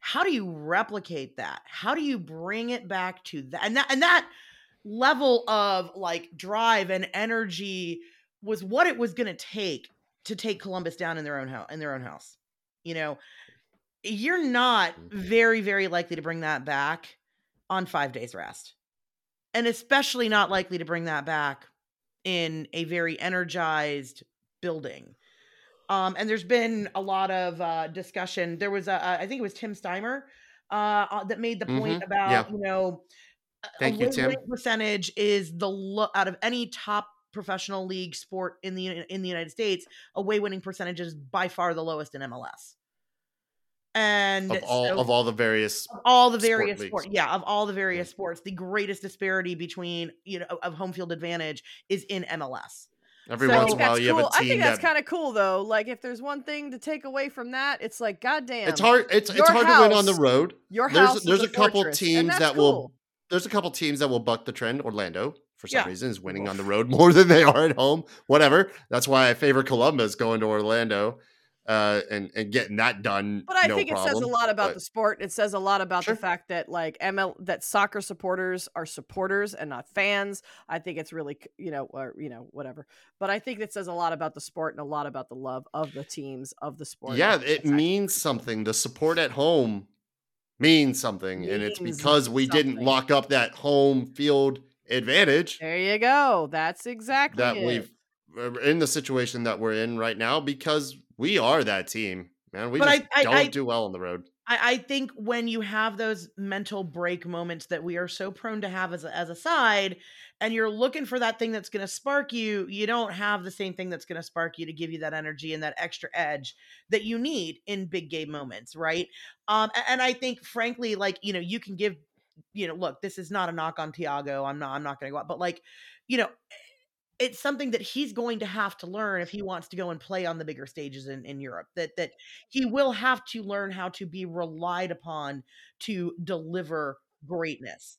how do you replicate that? How do you bring it back to that? And that and that level of like drive and energy was what it was going to take to take Columbus down in their own house in their own house. You know, you're not Mhm. very very likely to bring that back on 5 days rest. And especially not likely to bring that back in a very energized building. Um, and there's been a lot of uh, discussion. There was, a, a- I think it was Tim Steimer uh, uh, that made the point Mhm. about, Yeah. you know, a- Thank you, Tim. winning percentage is the lo- out of any top professional league sport in the in the United States, away winning percentage is by far the lowest in MLS. And of all so- of all the various of all the various leagues. sports yeah of all the various sports the greatest disparity between you know of home field advantage is in mls every So- I once in a while that's you have cool. a I team think that's that kind of cool though. Like if there's one thing to take away from that, it's like goddamn. it's hard it's it's Your hard to win on the road. Your There's- house. is there's a couple fortress, teams that's that will- There's a couple teams that will buck the trend. Orlando, for some Yeah. reason, is winning on the road more than they are at home. Whatever. That's why I favor Columbus going to Orlando uh, and and getting that done. But I no think it says a lot about but- the sport. It says a lot about Sure. the fact that like ML that soccer supporters are supporters and not fans. I think it's really you know or you know whatever. But I think it says a lot about the sport and a lot about the love of the teams of the sport. Yeah, it actually means something. The support at home means something, and it's because we didn't lock up that home field advantage There you go. That's exactly that it. we've we're in the situation that we're in right now because we are that team, man. We But just I- don't I- do well on the road. I, I think when you have those mental break moments that we are so prone to have as a, as a side, and you're looking for that thing that's going to spark you, you don't have the same thing that's going to spark you to give you that energy and that extra edge that you need in big game moments, right? Um, and I think, frankly, like you know, you can give, you know, look, this is not a knock on Thiago. I'm not, I'm not going to go out, but like, you know. It's something that he's going to have to learn if he wants to go and play on the bigger stages in, in Europe. That that he will have to learn how to be relied upon to deliver greatness.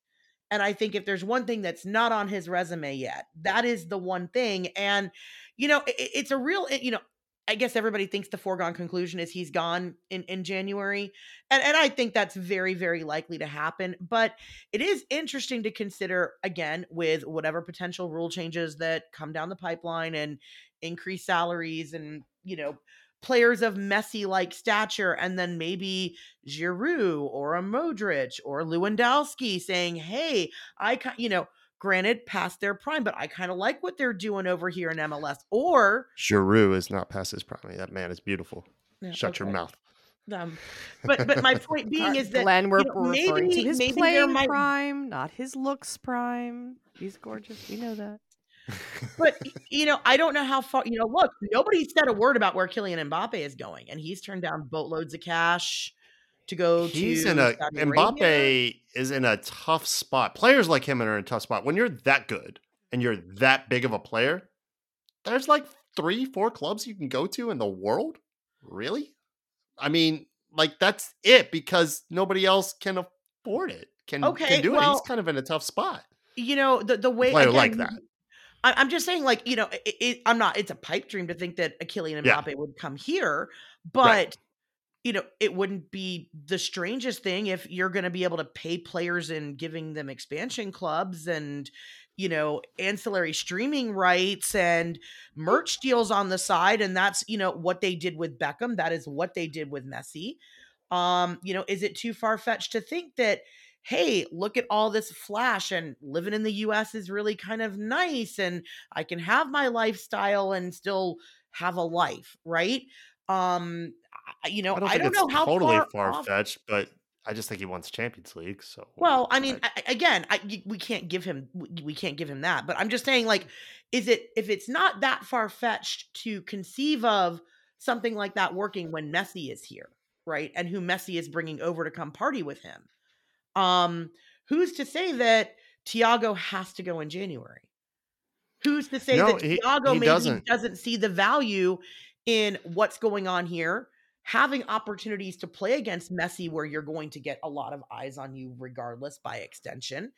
And I think if there's one thing that's not on his resume yet, that is the one thing. And, you know, it, it's a real, it- you know, I guess everybody thinks the foregone conclusion is he's gone in, in January. And, and I think that's very, very likely to happen. But it is interesting to consider, again, with whatever potential rule changes that come down the pipeline and increase salaries and, you know, players of Messi like stature, and then maybe Giroud or a Modric or Lewandowski saying, "Hey, I, you know, granted past their prime, but I kind of like what they're doing over here in MLS." Or Giroud is not past his prime. That man is beautiful. Yeah, Shut your mouth. Um, but but my point being is that Glenn, we're, you know, we're referring to maybe- his maybe there playing might- prime, not his looks prime. He's gorgeous. We know that. but you know, I don't know how far. You know, look, nobody said a word about where Kylian Mbappe is going, and he's turned down boatloads of cash to go He's to in a Saudi Arabia. Mbappe is in a tough spot. Players like him are in a tough spot. When you're that good and you're that big of a player, there's like three, four clubs you can go to in the world. Really? I mean, like that's it because nobody else can afford it. Can Okay, can do it. He's kind of in a tough spot. You know, the the way player again, like that. I, I'm just saying, like you know, it, it, I'm not. It's a pipe dream to think that a Kylian Yeah. Mbappe would come here, but Right. You know, it wouldn't be the strangest thing if you're going to be able to pay players and giving them expansion clubs and you know ancillary streaming rights and merch deals on the side and that's you know what they did with Beckham that is what they did with Messi. Um you know is it too far fetched to think that hey look at all this flash and living in the US is really kind of nice and I can have my lifestyle and still have a life right? Um you know I don't I think don't it's know how totally far, fetched, but I just think he wants Champions League. So well, I mean, I- again, I, we can't give him we we can't give him that, but I'm just saying, like, is it if it's not that far fetched to conceive of something like that working when Messi is here, right, and who Messi is bringing over to come party with him? Um, who's to say that Thiago has to go in January? Who's to say No, that he- Thiago he maybe doesn't. doesn't see the value in what's going on here? Having opportunities to play against Messi where you're going to get a lot of eyes on you regardless by extension.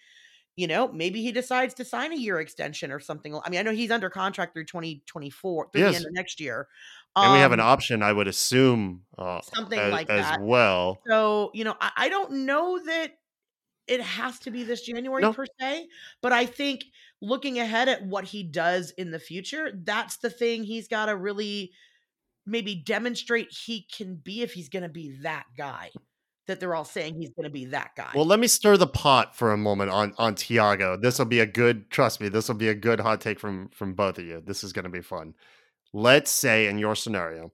You know, maybe he decides to sign a year extension or something. I mean, I know he's under contract through 2024 through Yes. the end of next year. and we have an Um, option, I would assume, uh, something as, like as well. So, you know, I, I don't know that it has to be this January No. per se, but I think looking ahead at what he does in the future, that's the thing he's got to really maybe demonstrate he can be if he's going to be that guy that they're all saying he's going to be that guy. Well, let me stir the pot for a moment on on Thiago. This will be a good. Trust me, this will be a good hot take from from both of you. This is going to be fun. Let's say in your scenario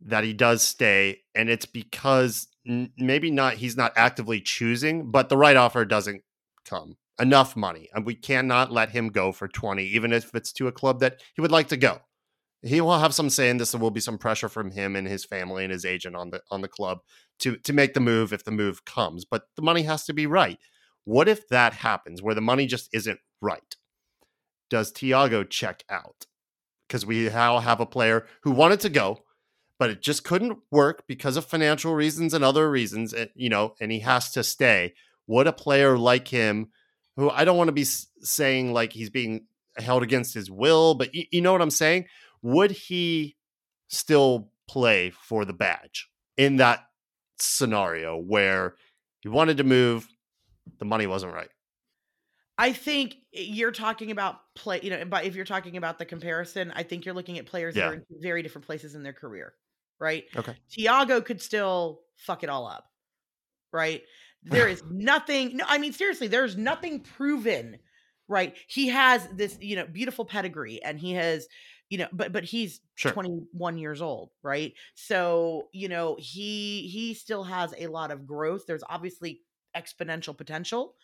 that he does stay, and it's because n- maybe not he's not actively choosing, but the right offer doesn't come enough money, and we cannot let him go for twenty, even if it's to a club that he would like to go. He will have some say in this. There will be some pressure from him and his family and his agent on the on the club to to make the move if the move comes. But the money has to be right. What if that happens where the money just isn't right? Does Thiago check out? Because we now have a player who wanted to go, but it just couldn't work because of financial reasons and other reasons, eh, you know, and he has to stay. Would a player like him, who I don't want to be saying like he's being held against his will, but you, you know what I'm saying? Would he still play for the badge in that scenario where he wanted to move, the money wasn't right? I think eh, you're talking about play, you know, but if you're talking about the comparison, I think you're looking at players Yeah. that are in very different places in their career, right? Okay. Thiago could still fuck it all up, right? There is nothing, no, I mean, seriously, there's nothing proven, right? He has this, you know, beautiful pedigree and he has, you know, but, but he's Sure. 21 years old, right? So, you know, he, he still has a lot of growth. There's obviously exponential potential.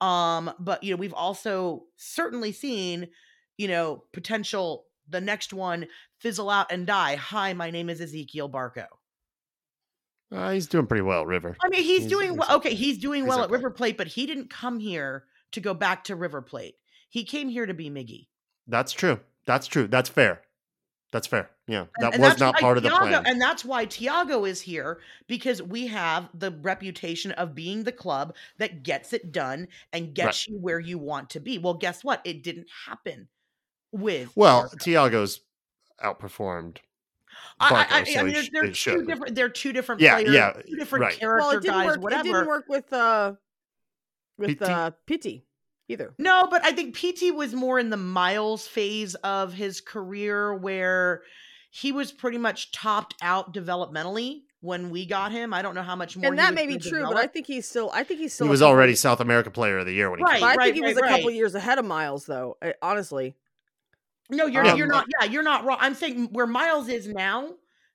Um, but you know, we've also certainly seen, you know, potential the next one fizzle out and die. Hi, my name is Ezequiel Barco. Uh, he's doing pretty well, River. I mean, he's, He's- doing well. Okay, he's doing well at. River Plate, but he didn't come here to go back to River Plate. He came here to be Miggy. That's true. That's true. That's fair. That's fair. Yeah, that and was that's not part of the Thiago- plan. And that's why Thiago is here because we have the reputation of being the club that gets it done and gets you where you want to be. Well, guess what? It didn't happen with well, Barco. Thiago's outperformed. I, I, I, so I he mean, sh- they're, it two different. They're two different Yeah, players. yeah, two different right. character well, it didn't guys. work. whatever. It didn't work with uh with Pity? uh Pity either. No, but I think Pity was more in the Miles phase of his career where he was pretty much topped out developmentally when we got him. I don't know how much more. and he that was may be gonna true, but I think he's still. I think he's still. He was already South America Player of the Year when he Right, came. But I right, think he was right, a couple years ahead of Miles, though. I- honestly, no, you're Um, you're not. Yeah, you're not wrong. I'm saying where Miles is now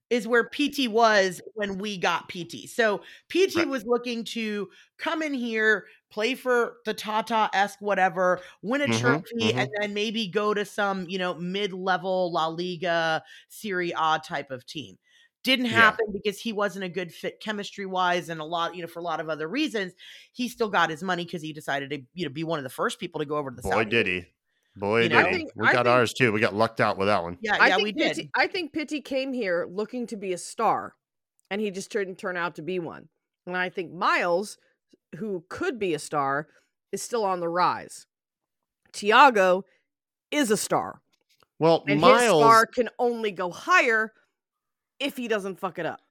is where Pity was when we got Pity. So Pity Right. was looking to come in here, play for the Tata esque whatever, win a Mhm, trophy, mhm. and then maybe go to some you know mid level La Liga, Serie A type of team. Didn't Yeah. happen because he wasn't a good fit chemistry wise, and a lot you know for a lot of other reasons. He still got his money because he decided to you know be one of the first people to go over to the Boy, Saudi did he! Boy, You did know? he! I think- we I got think- ours too. We got lucked out with that one. Yeah, I yeah, think we did. Pity, I think Pity came here looking to be a star, and he just didn't turn out to be one. And I think Miles, who could be a star, is still on the rise. Thiago is a star, Well, and his Miles star can only go higher if he doesn't fuck it up.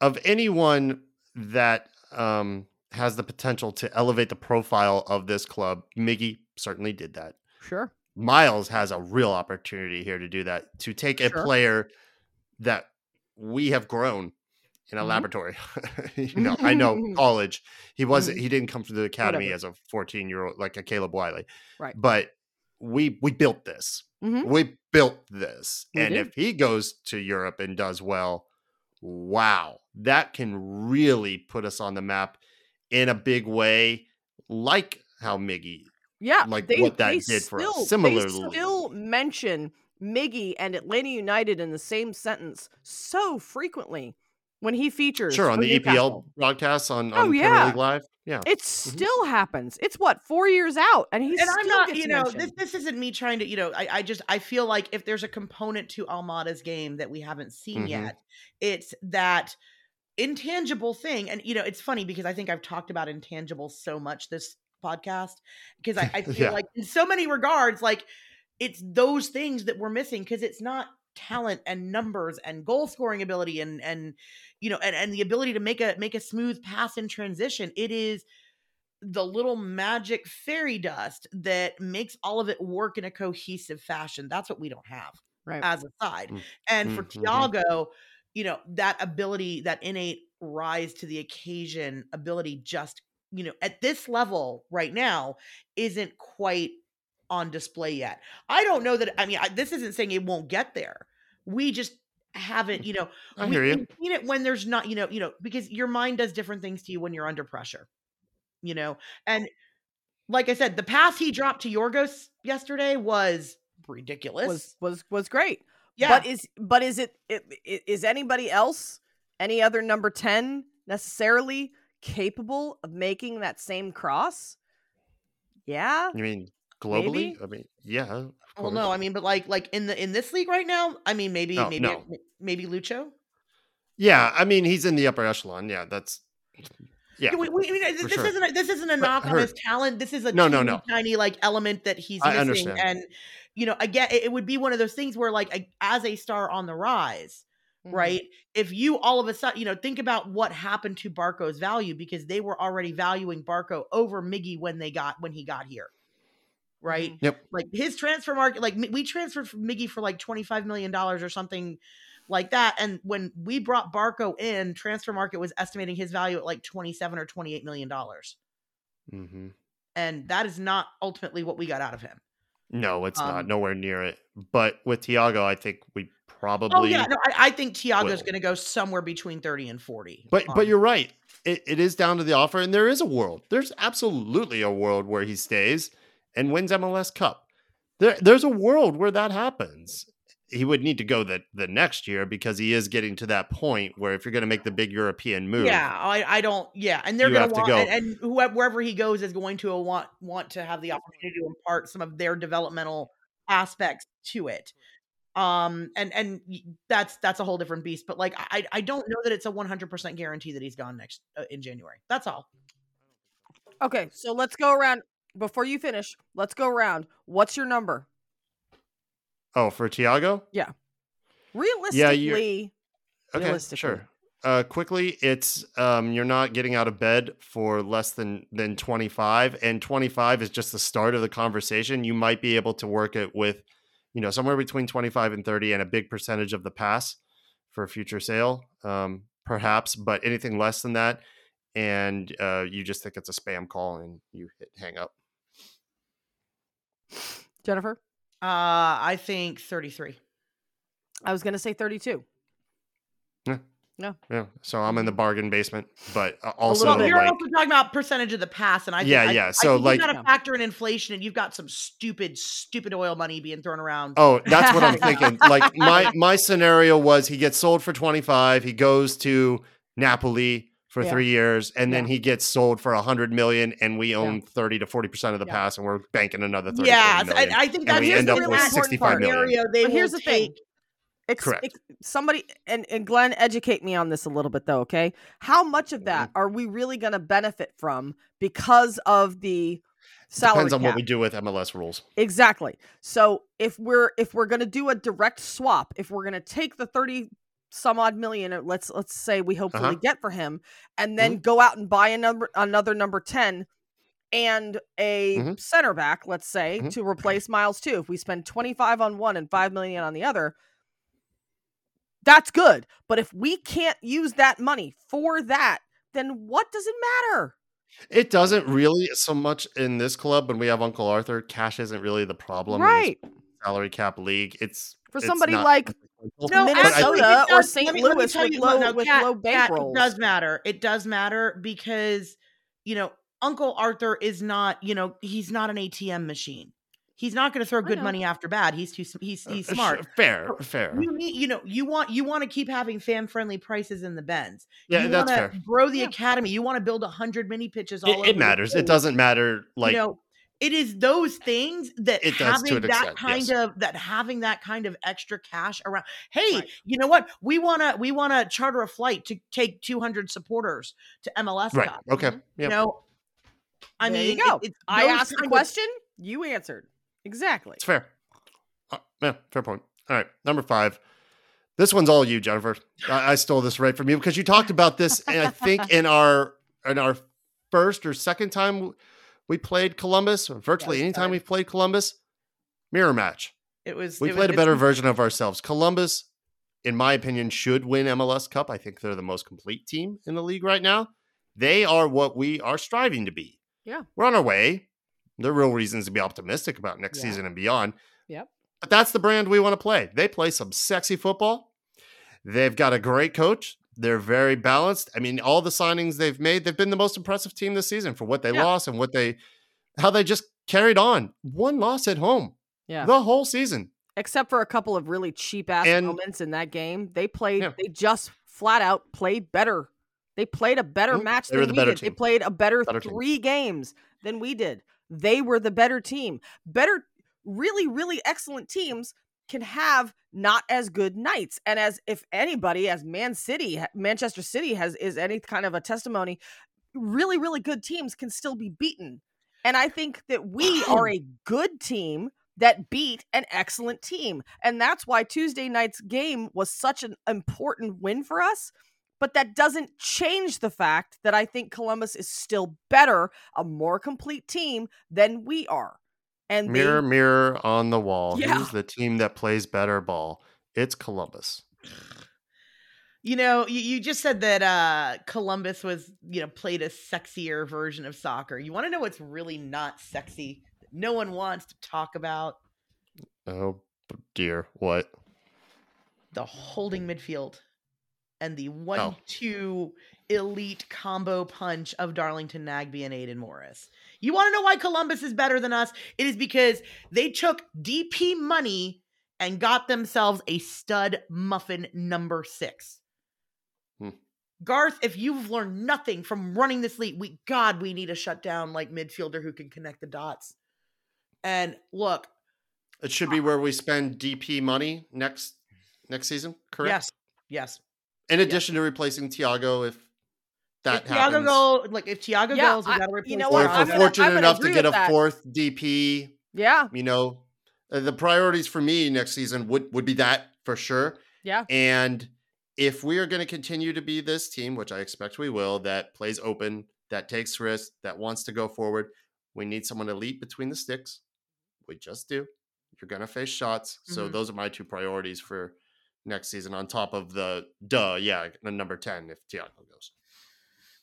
of anyone that um, has the potential to elevate the profile of this club, Miggy certainly did that. Sure. Miles has a real opportunity here to do that, to take a Sure. player that we have grown in a Mhm. laboratory. you know, I know college. He wasn't Mhm. he didn't come to the academy Whatever. as a 14 year old like a Caleb Wiley. Right. But we we built this. Mhm. We built this. We and did. if he goes to Europe and does well, wow, that can really put us on the map in a big way, like how Miggy Yeah, like what that they did for us. Similarly. they still mention Miggy and Atlanta United in the same sentence so frequently when he features. Sure, on for the EPL Newcastle. broadcasts on, Oh, on Premier yeah. League Live. Yeah. It still happens. It's what four years out, and he's and I'm not, gets you know, mentioned. this this isn't me trying to, you know, I, I just I feel like if there's a component to Almada's game that we haven't seen Mhm. yet, it's that intangible thing. And you know, it's funny because I think I've talked about intangible so much this podcast because I, I feel Yeah. like in so many regards, like it's those things that we're missing because it's not talent and numbers and goal scoring ability and and you know and, and the ability to make a make a smooth pass in transition. It is the little magic fairy dust that makes all of it work in a cohesive fashion. That's what we don't have right. as a side. Mm, And for mm, mhm. Thiago, you know, that ability, that innate rise to the occasion ability just, you know, at this level right now isn't quite on display yet. I don't know that I mean, I, this isn't saying it won't get there. We just haven't, you know, I we, hear you. seen it when there's not, you know, you know, because your mind does different things to you when you're under pressure, you know. And like I said, the pass he dropped to Giorgos yesterday was ridiculous. was was was great. Yeah. But is but is it, it i- anybody else, any other number 10 necessarily capable of making that same cross? Yeah. You mean globally? Maybe? I mean, yeah. Well, no, I mean, but like, like in the in this league right now, I mean, maybe, No, maybe, no. maybe Lucho. Yeah, I mean, he's in the upper echelon. Yeah, that's yeah. We, we, I mean, this sure. isn't a, this isn't a knock on his talent. This is a No, no, teeny no. tiny like element that he's I missing. understand. And you know, again, it, it would be one of those things where, like, a, as a star on the rise, Mm-hmm. right? If you all of a sudden, you know, think about what happened to Barco's value because they were already valuing Barco over Miggy when they got when he got here, right? Mhm. Yep. Like his transfer market, like we transferred from Miggy for like twenty five million dollars or something like that, and when we brought Barco in, transfer market was estimating his value at like twenty seven or twenty eight million dollars, hmm and that is not ultimately what we got out of him. No, it's not Um, nowhere near it. But with Thiago, I think we probably. Oh yeah, no, I, I think Thiago's going to go somewhere between thirty and forty. But on- but you're right. It, it is down to the offer, and there is a world. There's absolutely a world where he stays and wins MLS Cup. There there's a world where that happens. He would need to go the the next year because he is getting to that point where if you're going to make the big European move, Yeah, I, I don't. Yeah, and they're going to want, go. and, and whoever, wherever he goes is going to want want to have the opportunity to impart some of their developmental aspects to it. Um, and and that's that's a whole different beast. But like, I I don't know that it's a one hundred percent guarantee that he's gone next uh, in January. That's all. Okay, so let's go around before you finish. Let's go around. What's your number? Oh, for Thiago? Yeah. Realistically, Yeah, Okay, Realistically. sure. Uh, quickly, it's um, you're not getting out of bed for less than than 25, and 25 is just the start of the conversation. You might be able to work it with, you know, somewhere between 25 and 30, and a big percentage of the pass for future sale, um, perhaps. But anything less than that, and uh, you just think it's a spam call, and you hit hang up. Jennifer, Uh, I think thirty three. I was going to say 32. Yeah, No. Yeah. so I'm in the bargain basement, but uh, little also well, you're like also talking about percentage of the pass, and I think, Yeah, I- yeah, I so, think like- you've got to factor in inflation, and you've got some stupid, stupid oil money being thrown around. Oh, that's what I'm thinking. Like my my scenario was he gets sold for 25, he goes to Napoli for Yeah. 3 years and then he gets sold for a 100 million and we Yeah. own 30 to 40% of the Yeah. pass and we're banking another 30 yeah, million. I, I think and that's we here's end the up really with important 65 part. million. scenario they But here's the thing. Ex- Correct. ex- somebody and, and Glenn, educate me on this a little bit though, okay? How much of that Mm-hmm. are we really going to benefit from because of the salary Depends on cap? what we do with MLS rules. Exactly. So if we're if we're going to do a direct swap, if we're going to take the 30 some odd million uh, let's let's say we hopefully Uh-huh. get for him and then go out and buy a number another number 10 and a Mhm. center back, let's say, Mhm. to replace Miles too. If we spend 25 on one and 5 million on the other, that's good. But if we can't use that money for that, then what does it matter? It doesn't really so much in this club when we have Uncle Arthur, cash isn't really the problem right. salary cap league. It's For somebody not like. No, Minnesota or St. let me- let me Louis with you low- no, with Kat- low bankrolls. It does matter. It does matter because you know Uncle Arthur is not. You know he's not an ATM machine. He's not going to throw good money after bad. He's too. He's he's Uh, smart. sure, fair, fair. You need, you know, you want you want to keep having fan friendly prices in the bends. Yeah, you that's fair. Grow the Yeah. academy. You want to build a hundred mini pitches. All It, over it the matters. It doesn't matter like you know, it is those things that It does having that extent, kind yes. of that having that kind of extra cash around. Hey, Right. you know what? We wanna we wanna charter a flight to take two hundred supporters to MLS right. Cup. Okay. You know, I There you mean, go. It, it's I asked the kind of- question, you answered. Exactly. It's fair. Uh, yeah, fair point. All right, number five. This one's all you, Jennifer. I, I stole this right from you because you talked about this, and I think in our in our first or second time we played Columbus, or virtually Yes, any time uh, we've played Columbus, mirror match. It was. We it was- played a better version of ourselves. Columbus, in my opinion, should win MLS Cup. I think they're the most complete team in the league right now. They are what we are striving to be. Yeah. We're on our way. There are real reasons to be optimistic about next Yeah. season and beyond. Yep. But that's the brand we want to play. They play some sexy football. They've got a great coach. They're very balanced. I mean, all the signings they've made, they've been the most impressive team this season for what they Yeah. lost and what they how they just carried on. One loss at home Yeah. the whole season. except for a couple of really cheap ass And- moments in that game, they played. Yeah. They just flat out played better. They played a better Mhm. match They than the we did. They played a better, Better team. three games than we did. They were the better team. Better, really, really excellent teams can have not as good nights. And as if anybody, as Man City, Manchester City has is any kind of a testimony, really, really good teams can still be beaten. And I think that we are a good team that beat an excellent team. And that's why Tuesday night's game was such an important win for us. But that doesn't change the fact that I think Columbus is still better, a more complete team than we are. And they- Mirror, mirror on the wall. Yeah. Who's the team that plays better ball? It's Columbus. You know, you, you just said that uh Columbus was, you know, played a sexier version of soccer. You want to know what's really not sexy? No one wants to talk about Oh dear, what? the holding midfield and the Oh. one-two elite combo punch of Darlington Nagbe and Aidan Morris. You want to know why Columbus is better than us? It is because they took DP money and got themselves a stud muffin number six. Hmm. Garth, if you've learned nothing from running this league, we God, we need a shutdown like midfielder who can connect the dots. And look, It should be where we spend DP money next next season, correct? yes, yes. In addition to replacing Thiago, if that if Thiago happens, go, like if Thiago Yeah, goes, we I- gotta you replace. know or if I'm we're gonna- fortunate I'm gonna enough to get a that. fourth DP, yeah, you know, uh, the priorities for me next season would would be that for sure. yeah. And if we are going to continue to be this team, which I expect we will, that plays open, that takes risks, that wants to go forward, we need someone to leap between the sticks. We just do. You're going to face shots. So Mhm. those are my two priorities for next season on top of the duh, yeah, the number 10 if Thiago goes.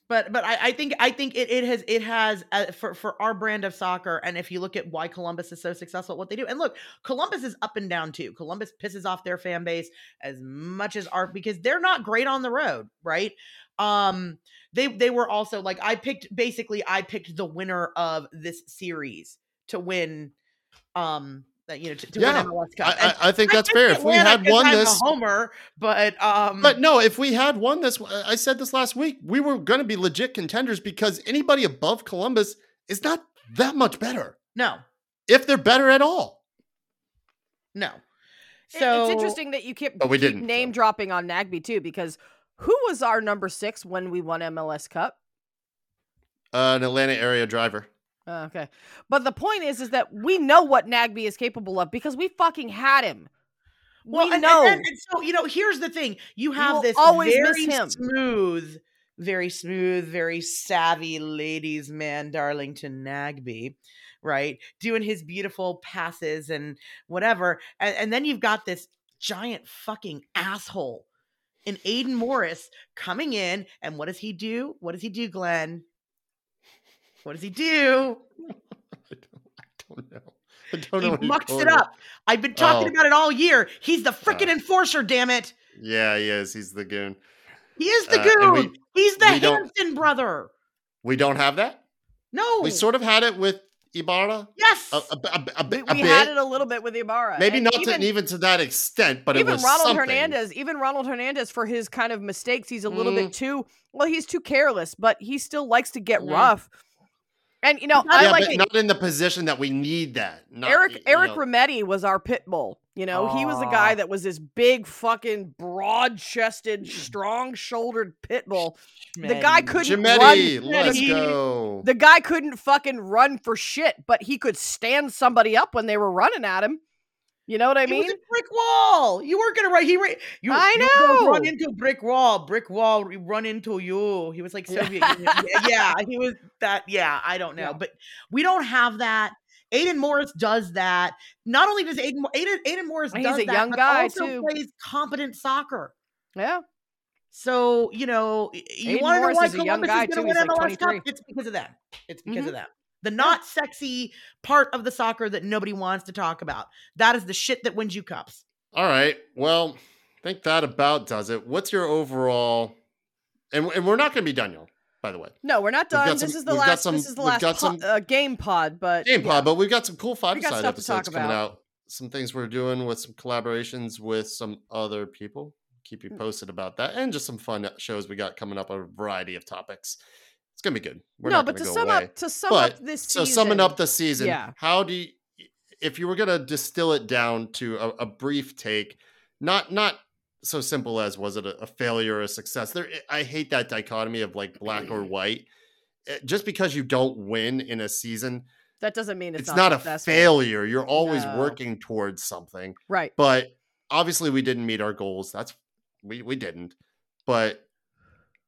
But but I, I think I think it, it has it has uh, for for our brand of soccer, and if you look at why Columbus is so successful, at what they do, and look, Columbus is up and down too. Columbus pisses off their fan base as much as our because they're not great on the road, right? Um, they they were also like I picked basically I picked the winner of this series to win, um, uh, you know, to, to Yeah, win MLS Cup. I, I, I think that's picked fair. If we had won I'm a this, homer, but um, But no, if we had won this, I said this last week, we were going to be legit contenders because anybody above Columbus is not that much better, no, if they're better at all. no. It- So it's interesting that you keep, But we keep didn't, name so. dropping on Nagbe too, because who was our number six when we won MLS Cup? Uh, an Atlanta area driver. Okay, but the point is, is that we know what Nagbe is capable of because we fucking had him. Well, we and, know. And, and, so you know, here's the thing: you have will this always miss very him. smooth, very smooth, very savvy ladies' man, Darlington Nagbe, right, doing his beautiful passes and whatever, and, and then you've got this giant fucking asshole in Aidan Morris coming in, and what does he do? What does he do, Glenn? What does he do? I don't know. I don't know. He mucks it up. I've been talking Oh. about it all year. He's the freaking Oh. enforcer, damn it. Yeah, he is. He's the goon. He is the Uh, goon. we- He's the Hanson brother. We don't have that. No. We sort of had it with Ibarra. yes. A, a, a, a, we bit- we had it a little bit with Ibarra. Maybe and not even, to, even to that extent, but it even was Ronald something. Hernandez, even Ronald Hernandez for his kind of mistakes, he's a little Mm. bit too well. He's too careless, but he still likes to get Yeah. rough. And you know, But I yeah, like but not in the position that we need that. Not, Eric Eric know. Remedi was our pit bull. You know, he was the guy that was this big, fucking, broad-chested, strong-shouldered pit bull. The guy couldn't Jimetti, run. let's Jimetti. go. The guy couldn't fucking run for shit, but he could stand somebody up when they were running at him. You know what I It mean? brick wall. You weren't gonna run. He ra- you. I you Run into brick wall. Brick wall. Run into you. He was like Yeah. Soviet Union. Yeah, he was that. Yeah, I don't know, Yeah. but we don't have that. Aidan Morris does that. Not only does Aidan Aidan, Aidan Morris he's does a that, young but guy, also too. plays competent soccer. Yeah. So you know, you want to know why is a young Columbus is going to win like MLS Cup? It's because of them. It's because Mhm. of them. The not sexy part of the soccer that nobody wants to talk about. That is the shit that wins you cups. All right. Well, I think that about does it. What's your overall? And, and we're not going to be done, y'all. By the way, No, we're not We've got done. some- this is the last. this is the last po- uh, game pod, but game yeah. pod, but we've got some cool five side stuff to talk episodes coming about. out some things we're doing with some collaborations with some other people. Keep you Mm. posted about that, and just some fun shows we got coming up on a variety of topics. It's gonna be good. We're no, not but go sum away. up to sum But- up this So season, summing up the season, Yeah. how do you, if you were gonna distill it down to a, a brief take, not not so simple as was it a, a failure or a success? There, I hate that dichotomy of like black or white. Eh, Just because you don't win in a season, that doesn't mean it's, it's, not, a failure. You're always No. working towards something. right? But obviously, we didn't meet our goals. That's we we didn't. But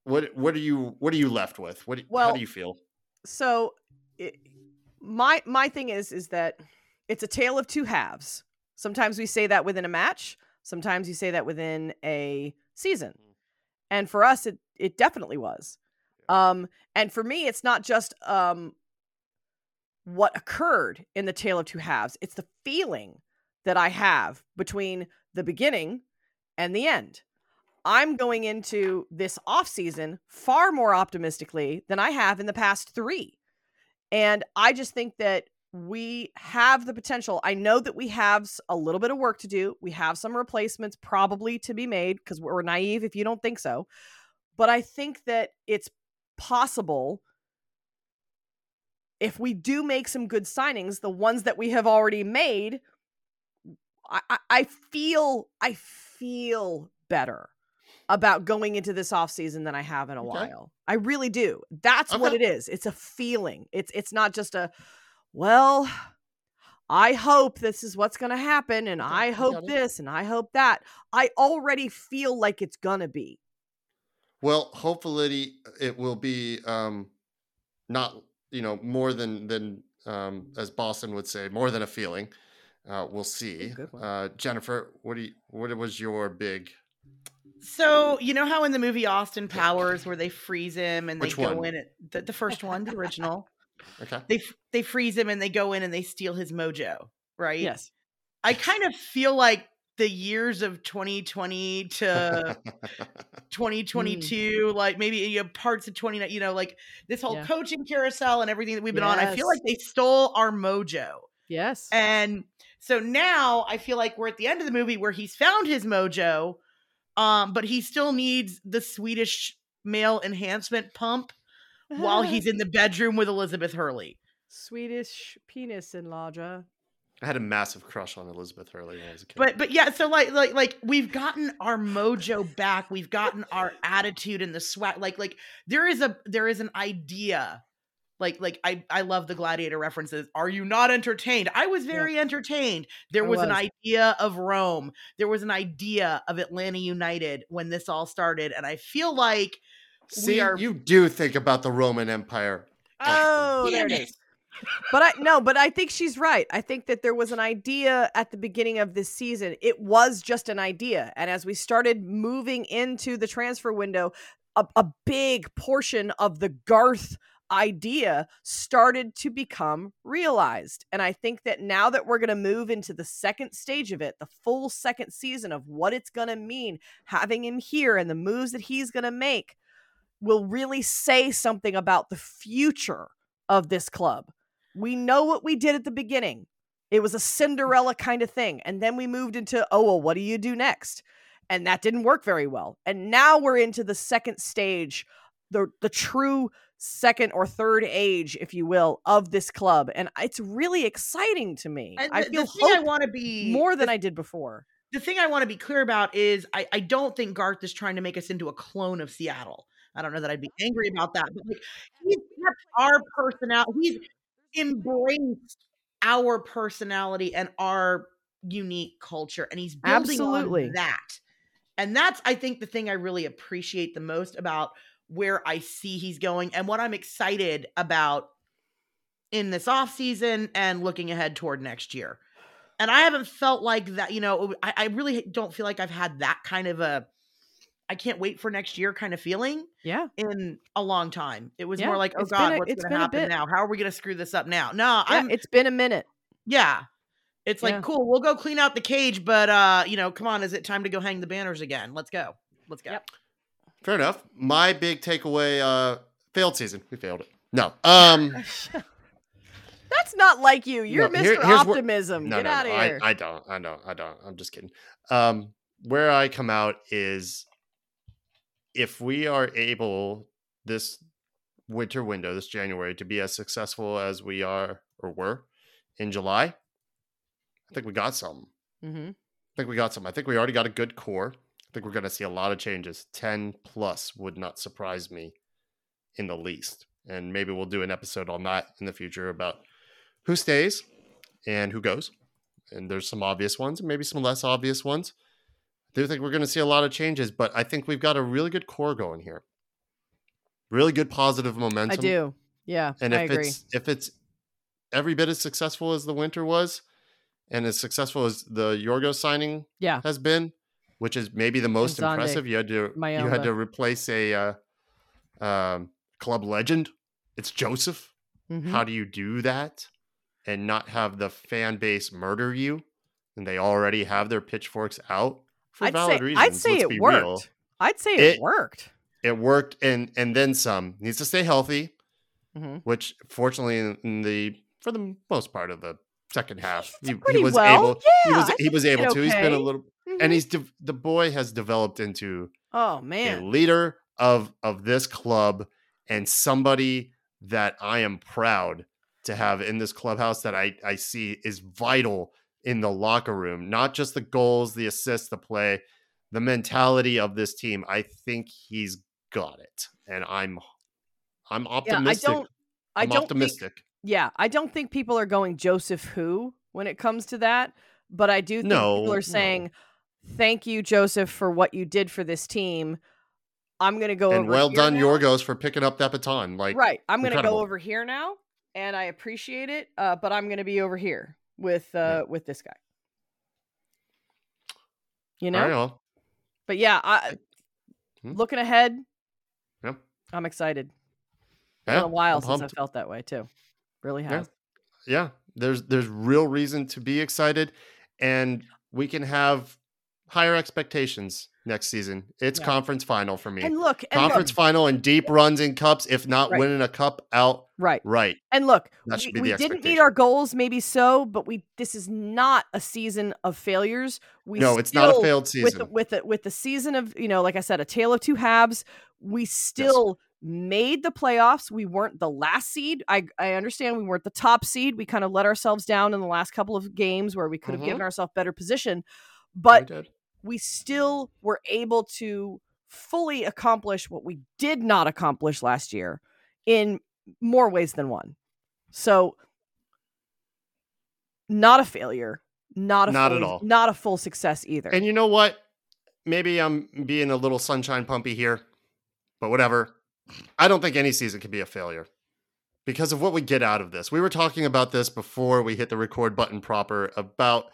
what what are you what are you left with? What do- how do you feel? so it, my my thing is is that it's a tale of two halves. Sometimes we say that within a match sometimes you say that within a season. And for us it it definitely was. Um and for me it's not just um what occurred in the tale of two halves. It's the feeling that i have between the beginning and the end i'm going into this off season far more optimistically than i have in the past 3 and I just think that we have the potential. I know that we have a little bit of work to do. We have some replacements probably to be made because we're naive if you don't think so. But I think that it's possible if we do make some good signings, the ones that we have already made, I, I feel I feel better about going into this offseason than I have in a Okay. while. I really do. That's what it is. It's a feeling. It's it's not just a well, I hope this is what's going to happen and Okay, I hope this and I hope that. I already feel like it's going to be. Well, hopefully it will be um not you know more than than um as Boston would say more than a feeling. Uh, we'll see. Uh, Jennifer, what do you what was your big? So you know how in the movie Austin Powers, where they freeze him and they Which go one? in, at, the, the first one, the original, Okay. they they freeze him and they go in and they steal his mojo, right? Yes. I kind of feel like the years of 2020 to hmm. 2022, like maybe you know, parts of 20, you know, like this whole Yeah. coaching carousel and everything that we've been on. I feel like they stole our mojo. Yes. And so now I feel like we're at the end of the movie where he's found his mojo, um, but he still needs the Swedish male enhancement pump while he's in the bedroom with Elizabeth Hurley. Swedish penis enlarger. I had a massive crush on Elizabeth Hurley when I was a kid. But but yeah, so like like like we've gotten our mojo back. We've gotten our attitude and the sweat. Like like there is a there is an idea. Like like I I love the gladiator references. Are you not entertained? I was very entertained. There I was, an idea of Rome. There was an idea of Atlanta United when this all started, and I feel like See, are- you do think about the Roman Empire. Oh, there it is. But I no, but I think she's right. I think that there was an idea at the beginning of this season. It was just an idea, and as we started moving into the transfer window, a, a big portion of the Garth idea started to become realized. And I think that now that we're going to move into the second stage of it, the full second season of what it's going to mean having him here and the moves that he's going to make will really say something about the future of this club. We know what we did at the beginning. It was a Cinderella kind of thing. And then we moved into, oh, well, what do you do next? And that didn't work very well. And now we're into the second stage, the the true second or third age, if you will, of this club. And it's really exciting to me. and I the, feel the thing I want to be more than the, I did before. the thing I want to be clear about is I, I don't think Garth is trying to make us into a clone of Seattle. I don't know that I'd be angry about that, but like he's kept our personality. He's embraced our personality and our unique culture, and he's building Absolutely. on that. And that's, I think, the thing I really appreciate the most about where I see he's going and what I'm excited about in this off season and looking ahead toward next year. And I haven't felt like that, you know, I, I really don't feel like I've had that kind of a I can't wait for next year kind of feeling Yeah. in a long time. It was Yeah, more like, oh it's God, a- what's gonna happen now? How are we going to screw this up now? No, yeah I'm it's been a minute. yeah. It's like Yeah. cool. We'll go clean out the cage, but uh, you know, come on, is it time to go hang the banners again? Let's go. Let's go. Yep. Fair enough. My big takeaway: uh, failed season. We failed it. No. Um. That's not like you. You're No, Mr. here- where- Optimism. No, Get no, out of here. I, I don't. I don't. I don't. I'm just kidding. Um, where I come out is if we are able this winter window, this January, to be as successful as we are or were in July, I think we got something. mm-hmm. I think we got some. I think we already got a good core. I think we're going to see a lot of changes. 10 plus would not surprise me in the least. And maybe we'll do an episode on that in the future about who stays and who goes. And there's some obvious ones and maybe some less obvious ones. I do think we're going to see a lot of changes, but I think we've got a really good core going here. Really good positive momentum. I do. Yeah, And if it's if it's every bit as successful as the winter was, and as successful as the Yorgo signing Yeah. has been, which is maybe the most impressive. You had to you had to replace a uh, um, club legend. It's Josef. Mhm. How do you do that and not have the fan base murder you? And they already have their pitchforks out for I'd valid say, reasons. I'd say it worked. real. I'd say it, It- worked. It worked, and and then some. Needs to stay healthy Mhm. which fortunately in, in the for the most part of the second half he, he was well. able he was he was able to did he's been a okay. little Mhm. and he's de- the boy has developed into oh a man, leader of of this club and somebody that I am proud to have in this clubhouse that I I see is vital in the locker room not just the goals the assists the play the mentality of this team I think he's got it and I'm I'm yeah. I optimistic don't. I I'm don't think optimistic Yeah, I don't think people are going Josef who when it comes to that, but I do think No, people are saying, "Thank you, Josef, for what you did for this team." I'm gonna go and well done now. Giorgos for picking up that baton like right, I'm gonna incredible. go over here now, and I appreciate it. Uh, but I'm gonna be over here with uh with this guy. You know, but yeah, I, Hmm. looking ahead, Yep. I'm excited. It's yeah, been a while I'm since I felt that way too. Really Yeah. has. yeah there's there's real reason to be excited and we can have higher expectations next season it's Yeah. conference final for me And look, and conference look, final and deep runs in cups if not Right. winning a cup out right. right And look, we, we didn't meet our goals, maybe so, but we this is not a season of failures. We no it's not a failed with season the, with the with the season of you know, like I said, a tale of two halves. We still made the playoffs. We weren't the last seed. I I understand we weren't the top seed. We kind of let ourselves down in the last couple of games where we could have Mhm. given ourselves better position, but did. we still were able to fully accomplish what we did not accomplish last year in more ways than one. So not a failure, not a Not at all. not a full success either. and you know what maybe i'm being a little sunshine pumpy here but whatever i don't think any season can be a failure because of what we get out of this. We were talking about this before we hit the record button proper about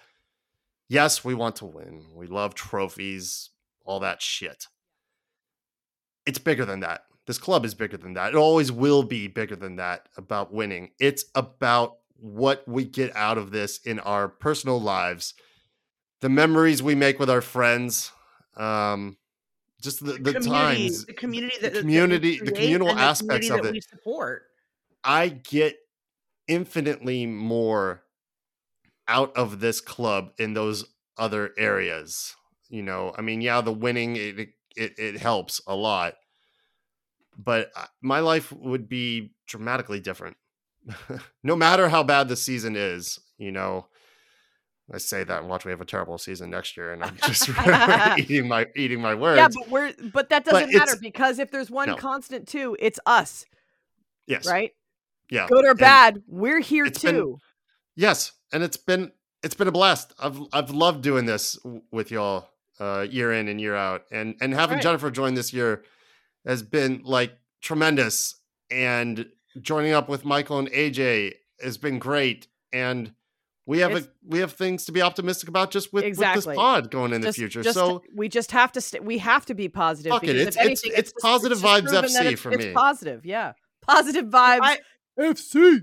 yes we want to win. We love trophies all that shit. It's bigger than that. This club is bigger than that. It always will be bigger than that about winning. It's about what we get out of this in our personal lives the memories we make with our friends um just the, the, community, times the community, the that community- the communal the aspects community of it. support. I get infinitely more out of this club in those other areas. You know, I mean, yeah, the winning it it, it helps a lot, but my life would be dramatically different. no matter how bad the season is, you know. I say that and watch we have a terrible season next year, and I'm just eating my eating my words. yeah, but we're but that doesn't matter because if there's one No. constant too, it's us, yes, right? yeah, Good or and- bad, we're here it's been- too. Yes, and it's been it's been a blast. I've I've loved doing this with y'all uh, year in and year out, and and having Right. Jennifer join this year has been like tremendous. And joining up with Michael and AJ has been great. And we have a, we have things to be optimistic about just with, with this pod going in just, the future. just- so we just have to st- we have to be positive. Fuck it, because it's- if it's- anything, it's positive just vibes proven that FC it's- for it's me. positive, yeah, positive vibes. I- FC.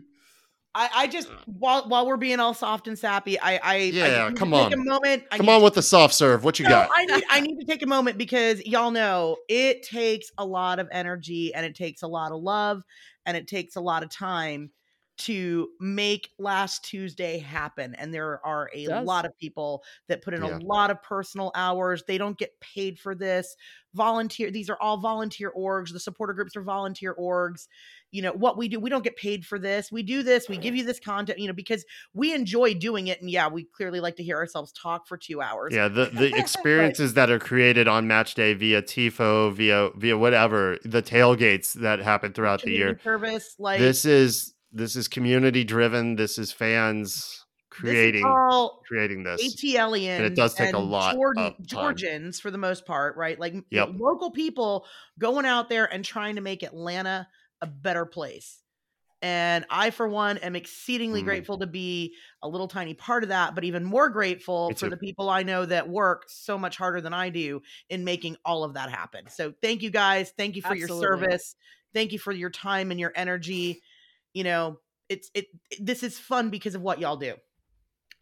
I, I just while while we're being all soft and sappy, I I I Yeah, need to come take on. a moment. I come on to with the soft serve. What you No, got? I need I need to take a moment because y'all know it takes a lot of energy and it takes a lot of love and it takes a lot of time to make last Tuesday happen. And there are a lot of people that put in Yeah. a lot of personal hours. They don't get paid for this. Volunteer, these are all volunteer orgs. The supporter groups are volunteer orgs. You know, what we do, we don't get paid for this. We do this, we give you this content, you know, because we enjoy doing it. And yeah, we clearly like to hear ourselves talk for two hours. Yeah, the, the experiences that are created on match day via TIFO, via via whatever, the tailgates that happen throughout the year. service, like This is this is community driven. This is fans this is creating all creating this. ATLians And it does take a lot Jordan, of time. Georgians for the most part, right? Like Yep. local people going out there and trying to make Atlanta a better place. And I, for one, am exceedingly Mm. grateful to be a little tiny part of that, but even more grateful Me for too. the people I know that work so much harder than I do in making all of that happen. So thank you guys. Thank you for your service. Thank you for your time and your energy. You know, it's it, it this is fun because of what y'all do.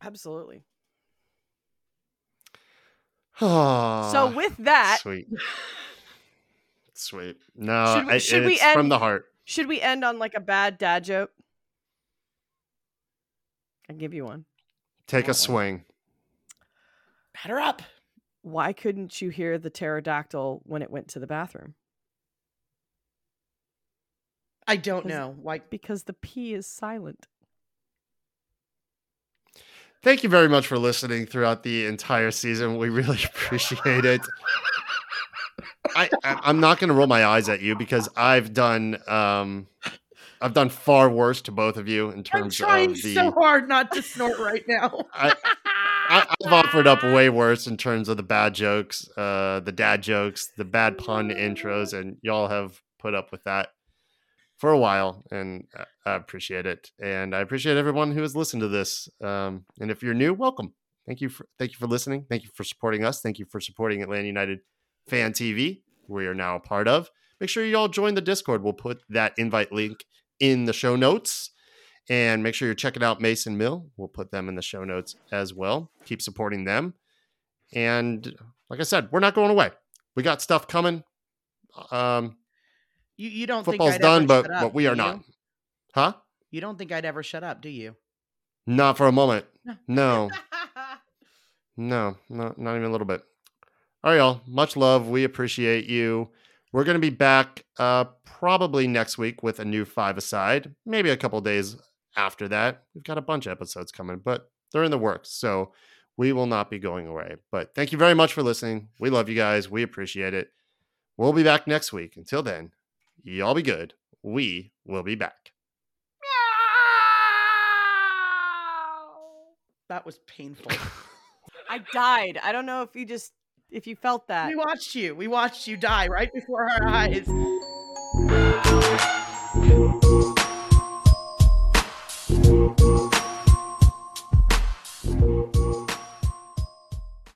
Absolutely. so So with that, sweet, sweet. No, Should we- I- should we it's from the heart. should we end on like a bad dad joke? I'll give you one. Take a one. swing. Batter up. Why couldn't you hear the pterodactyl when it went to the bathroom? I don't Because- know. Why Because the P is silent. Thank you very much for listening throughout the entire season. We really appreciate it. I, I I'm not going to roll my eyes at you because I've done um I've done far worse to both of you in I'm terms trying of the so hard not to snort right now. I, I, I've offered up way worse in terms of the bad jokes, uh, the dad jokes, the bad pun intros, and y'all have put up with that for a while, and I- appreciate it. And I appreciate everyone who has listened to this. Um, and if you're new, welcome. Thank you for thank you for listening. Thank you for supporting us. Thank you for supporting Atlanta United Fan TV. We are now a part of. Make sure you all join the Discord. We'll put that invite link in the show notes. And make sure you're checking out Mason Mill. We'll put them in the show notes as well. Keep supporting them. And like I said, we're not going away. We got stuff coming. Um, You you don't football's think I'd done, but shut up, but we are you? not. Huh? You don't think I'd ever shut up, do you? Not for a moment. No. No, no, no, not even a little bit. All right, y'all. Much love. We appreciate you. We're going to be back uh, probably next week with a new five aside, maybe a couple days after that. We've got a bunch of episodes coming, but they're in the works. So we will not be going away. But thank you very much for listening. We love you guys. We appreciate it. We'll be back next week. Until then, y'all be good. We will be back. That was painful. I died. I don't know if you just if you felt that. we watched you. We watched you die right before our eyes.